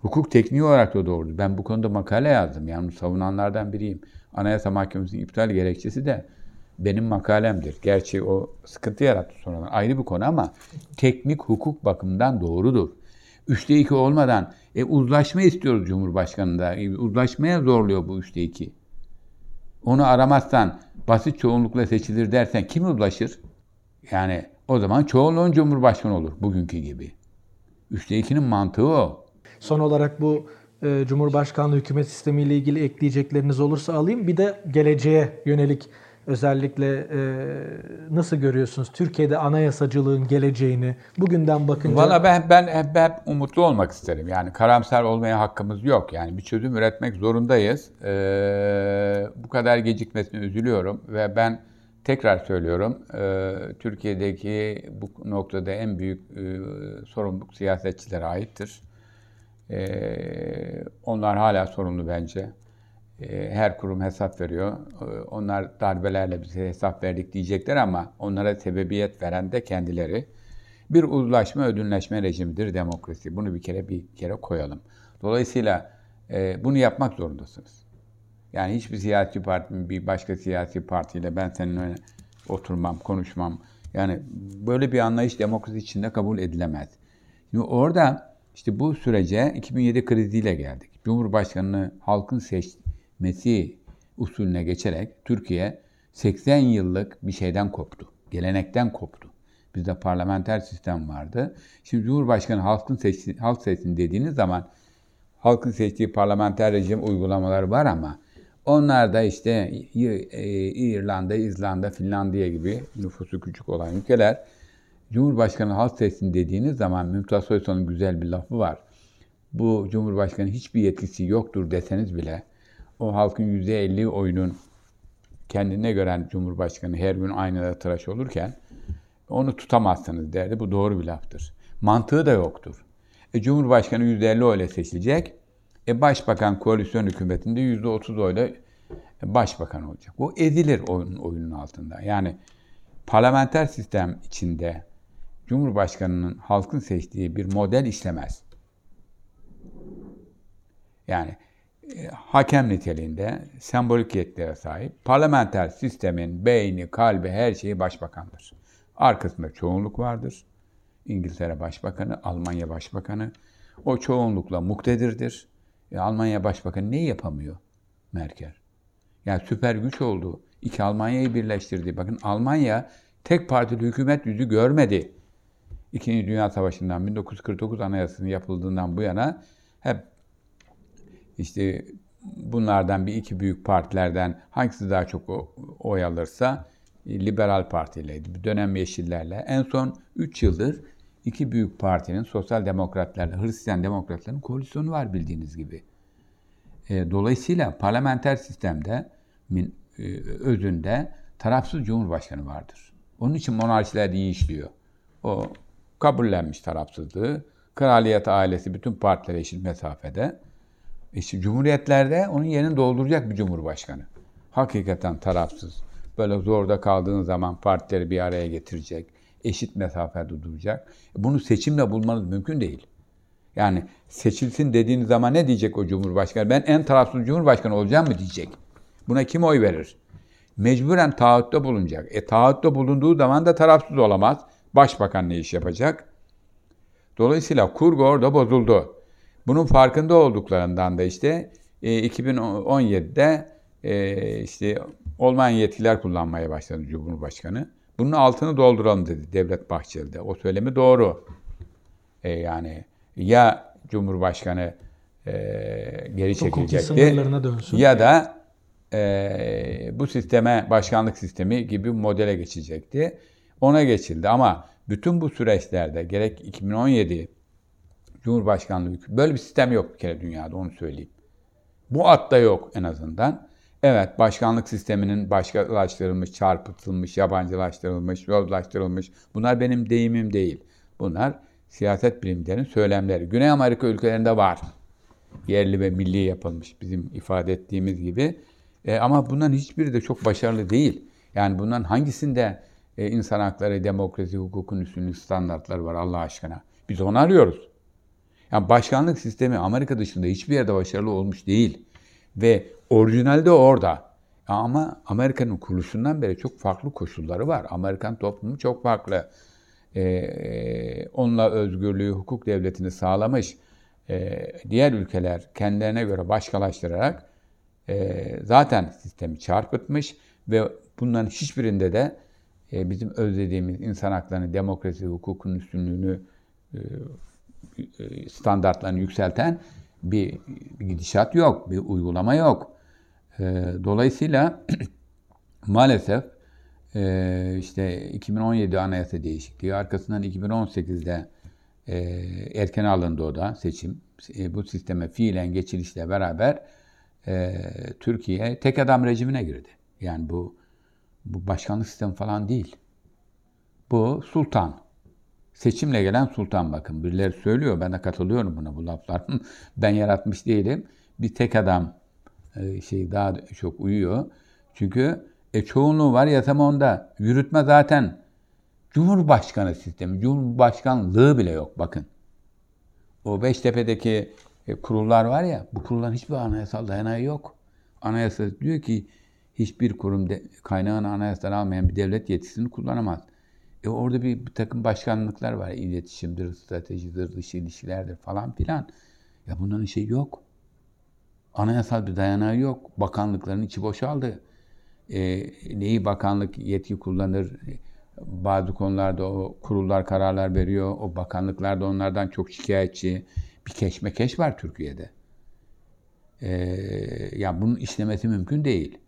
Hukuk tekniği olarak da doğru. Ben bu konuda makale yazdım. Yani savunanlardan biriyim. Anayasa Mahkemesi'nin iptal gerekçesi de benim makalemdir. Gerçi o sıkıntı yarattı sonradan. Ayrı bir konu ama teknik hukuk bakımından doğrudur. Üçte iki olmadan e, uzlaşma istiyoruz Cumhurbaşkanı'nda. E, uzlaşmaya zorluyor bu üçte iki. Onu aramazsan basit çoğunlukla seçilir dersen kim uzlaşır? Yani o zaman çoğunluğun Cumhurbaşkanı olur bugünkü gibi. Üçte ikinin mantığı o. Son olarak bu e, Cumhurbaşkanlığı hükümet sistemiyle ilgili ekleyecekleriniz olursa alayım. Bir de geleceğe yönelik Özellikle e, nasıl görüyorsunuz Türkiye'de anayasacılığın geleceğini bugünden bakınca? Valla ben ben hep, hep umutlu olmak isterim. Yani karamsar olmaya hakkımız yok. Yani bir çözüm üretmek zorundayız. Ee, bu kadar gecikmesine üzülüyorum ve ben tekrar söylüyorum e, Türkiye'deki bu noktada en büyük e, sorumluluk siyasetçilere aittir. E, onlar hala sorumlu bence. Ee, her kurum hesap veriyor. Ee, onlar darbelerle bize hesap verdik diyecekler ama onlara sebebiyet veren de kendileri. Bir uzlaşma, ödünleşme rejimidir demokrasi. Bunu bir kere bir kere koyalım. Dolayısıyla e, bunu yapmak zorundasınız. Yani hiçbir siyasi parti bir başka siyasi partiyle ben seninle oturmam, konuşmam. Yani böyle bir anlayış demokrasi içinde kabul edilemez. Şimdi orada işte bu sürece 2007 kriziyle geldik. Cumhurbaşkanını halkın seçmesi usulüne geçerek Türkiye 80 yıllık bir şeyden koptu. Gelenekten koptu. Bizde parlamenter sistem vardı. Şimdi Cumhurbaşkanı halkın seçti, halk seçsin dediğiniz zaman halkın seçtiği parlamenter rejim uygulamaları var ama onlar da işte e, İrlanda, İzlanda, Finlandiya gibi nüfusu küçük olan ülkeler Cumhurbaşkanı halk seçsin dediğiniz zaman Mümtaz Soysal'ın güzel bir lafı var. Bu Cumhurbaşkanı hiçbir yetkisi yoktur deseniz bile o halkın %50 oyunun kendine gören Cumhurbaşkanı her gün aynada tıraş olurken onu tutamazsınız derdi. Bu doğru bir laftır. Mantığı da yoktur. E, Cumhurbaşkanı %50 oyla seçilecek. E, Başbakan koalisyon hükümetinde %30 oyla başbakan olacak. Bu ezilir oyun, oyunun altında. Yani parlamenter sistem içinde Cumhurbaşkanının halkın seçtiği bir model işlemez. Yani hakem niteliğinde sembolik yetkilere sahip parlamenter sistemin beyni, kalbi, her şeyi başbakandır. Arkasında çoğunluk vardır. İngiltere Başbakanı, Almanya Başbakanı. O çoğunlukla muktedirdir. E, Almanya Başbakanı ne yapamıyor Merkel? Yani süper güç oldu. İki Almanya'yı birleştirdi. Bakın Almanya tek partili hükümet yüzü görmedi. İkinci Dünya Savaşı'ndan 1949 Anayasası'nın yapıldığından bu yana hep işte bunlardan bir iki büyük partilerden hangisi daha çok oy alırsa Liberal Parti'yleydi. Bir dönem Yeşillerle. En son 3 yıldır iki büyük partinin Sosyal Demokratlarla Hristiyan Demokratların koalisyonu var bildiğiniz gibi. E, dolayısıyla parlamenter sistemde e, özünde tarafsız cumhurbaşkanı vardır. Onun için monarşiler iyi işliyor. O kabullenmiş tarafsızlığı. Kraliyet ailesi bütün partilere eşit mesafede. İşte cumhuriyetlerde onun yerini dolduracak bir cumhurbaşkanı. Hakikaten tarafsız. Böyle zorda kaldığın zaman partileri bir araya getirecek. Eşit mesafede duracak. Bunu seçimle bulmanız mümkün değil. Yani seçilsin dediğiniz zaman ne diyecek o cumhurbaşkanı? Ben en tarafsız cumhurbaşkanı olacağım mı diyecek. Buna kim oy verir? Mecburen taahhütte bulunacak. E taahhütte bulunduğu zaman da tarafsız olamaz. Başbakan ne iş yapacak? Dolayısıyla kurgu orada bozuldu. Bunun farkında olduklarından da işte e, 2017'de e, işte olmayan yetkiler kullanmaya başladı Cumhurbaşkanı. Bunun altını dolduralım dedi Devlet Bahçeli'de. O söylemi doğru. E, yani ya Cumhurbaşkanı e, geri çekilecekti ya da e, bu sisteme başkanlık sistemi gibi modele geçecekti. Ona geçildi ama bütün bu süreçlerde gerek 2017 Cumhurbaşkanlığı böyle bir sistem yok bir kere dünyada onu söyleyeyim. Bu atta yok en azından. Evet, başkanlık sisteminin başkalaştırılmış, çarpıtılmış, yabancılaştırılmış, yozlaştırılmış. Bunlar benim deyimim değil. Bunlar siyaset bilimlerinin söylemleri. Güney Amerika ülkelerinde var. Yerli ve milli yapılmış bizim ifade ettiğimiz gibi. E, ama bunların hiçbiri de çok başarılı değil. Yani bunların hangisinde e, insan hakları, demokrasi, hukukun üstünlük standartları var Allah aşkına? Biz onu arıyoruz. Yani başkanlık sistemi Amerika dışında hiçbir yerde başarılı olmuş değil. Ve orijinalde orada. Ama Amerika'nın kuruluşundan beri çok farklı koşulları var. Amerikan toplumu çok farklı. Ee, onunla özgürlüğü, hukuk devletini sağlamış. Ee, diğer ülkeler kendilerine göre başkalaştırarak e, zaten sistemi çarpıtmış ve bunların hiçbirinde de e, bizim özlediğimiz insan haklarını, demokrasi, hukukun üstünlüğünü, e, standartlarını yükselten bir, gidişat yok, bir uygulama yok. E, dolayısıyla [clears throat] maalesef e, işte 2017 anayasa değişikliği, arkasından 2018'de e, erken alındı o da seçim. E, bu sisteme fiilen geçilişle beraber e, Türkiye tek adam rejimine girdi. Yani bu bu başkanlık sistemi falan değil. Bu sultan. Seçimle gelen sultan bakın. Birileri söylüyor. Ben de katılıyorum buna bu laflar. ben yaratmış değilim. Bir tek adam e, şey daha çok uyuyor. Çünkü e, çoğunluğu var yasama onda. Yürütme zaten Cumhurbaşkanı sistemi, Cumhurbaşkanlığı bile yok bakın. O Beştepe'deki e, kurullar var ya, bu kurulların hiçbir anayasal dayanağı yok. Anayasa diyor ki hiçbir kurum de, kaynağını anayasadan almayan bir devlet yetkisini kullanamaz. E orada bir, bir takım başkanlıklar var. İletişimdir, stratejidir, dış ilişkilerdir falan filan. Ya bunların şey yok. Anayasal bir dayanağı yok. Bakanlıkların içi boşaldı. E, neyi bakanlık yetki kullanır? Bazı konularda o kurullar kararlar veriyor. O bakanlıklar da onlardan çok şikayetçi. Bir keşmekeş var Türkiye'de. E, ya bunun işlemesi mümkün değil.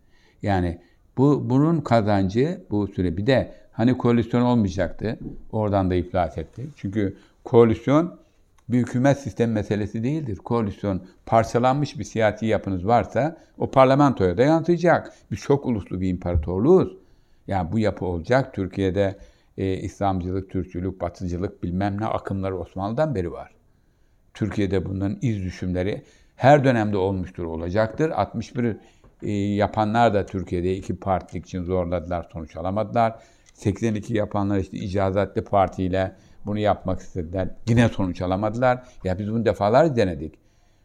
Yani bu bunun kazancı bu süre bir de hani koalisyon olmayacaktı. Oradan da iflas etti. Çünkü koalisyon bir hükümet sistemi meselesi değildir. Koalisyon parçalanmış bir siyasi yapınız varsa o parlamentoya da yansıyacak. Biz çok uluslu bir imparatorluğuz. Yani bu yapı olacak. Türkiye'de e, İslamcılık, Türkçülük, Batıcılık bilmem ne akımları Osmanlı'dan beri var. Türkiye'de bunların iz düşümleri her dönemde olmuştur, olacaktır. 61 e, yapanlar da Türkiye'de iki partilik için zorladılar, sonuç alamadılar. 82 yapanlar işte icazatlı partiyle bunu yapmak istediler. Yine sonuç alamadılar. Ya biz bunu defalarca denedik.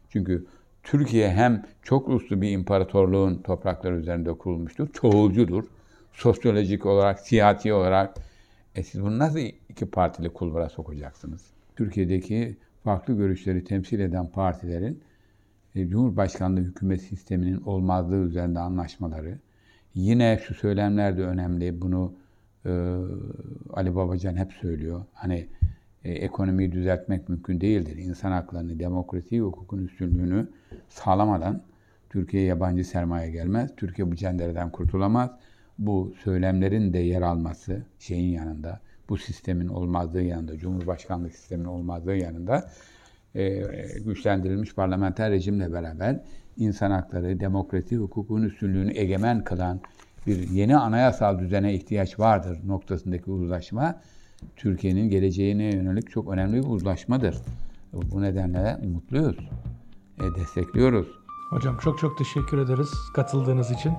Çünkü Türkiye hem çok uluslu bir imparatorluğun toprakları üzerinde kurulmuştur. Çoğulcudur. Sosyolojik olarak, siyasi olarak. E siz bunu nasıl iki partili kulvara sokacaksınız? Türkiye'deki farklı görüşleri temsil eden partilerin Cumhurbaşkanlığı hükümet sisteminin olmazlığı üzerinde anlaşmaları. Yine şu söylemler de önemli. Bunu e, Ali Babacan hep söylüyor. Hani e, ekonomiyi düzeltmek mümkün değildir. İnsan haklarını, demokrasiyi, hukukun üstünlüğünü sağlamadan Türkiye'ye yabancı sermaye gelmez. Türkiye bu cendereden kurtulamaz. Bu söylemlerin de yer alması şeyin yanında, bu sistemin olmazlığı yanında, Cumhurbaşkanlık sisteminin olmazlığı yanında e, güçlendirilmiş parlamenter rejimle beraber insan hakları, demokrasi, hukukun üstünlüğünü egemen kılan bir yeni anayasal düzene ihtiyaç vardır noktasındaki uzlaşma Türkiye'nin geleceğine yönelik çok önemli bir uzlaşmadır. Bu nedenle mutluyuz, e, destekliyoruz. Hocam çok çok teşekkür ederiz katıldığınız için.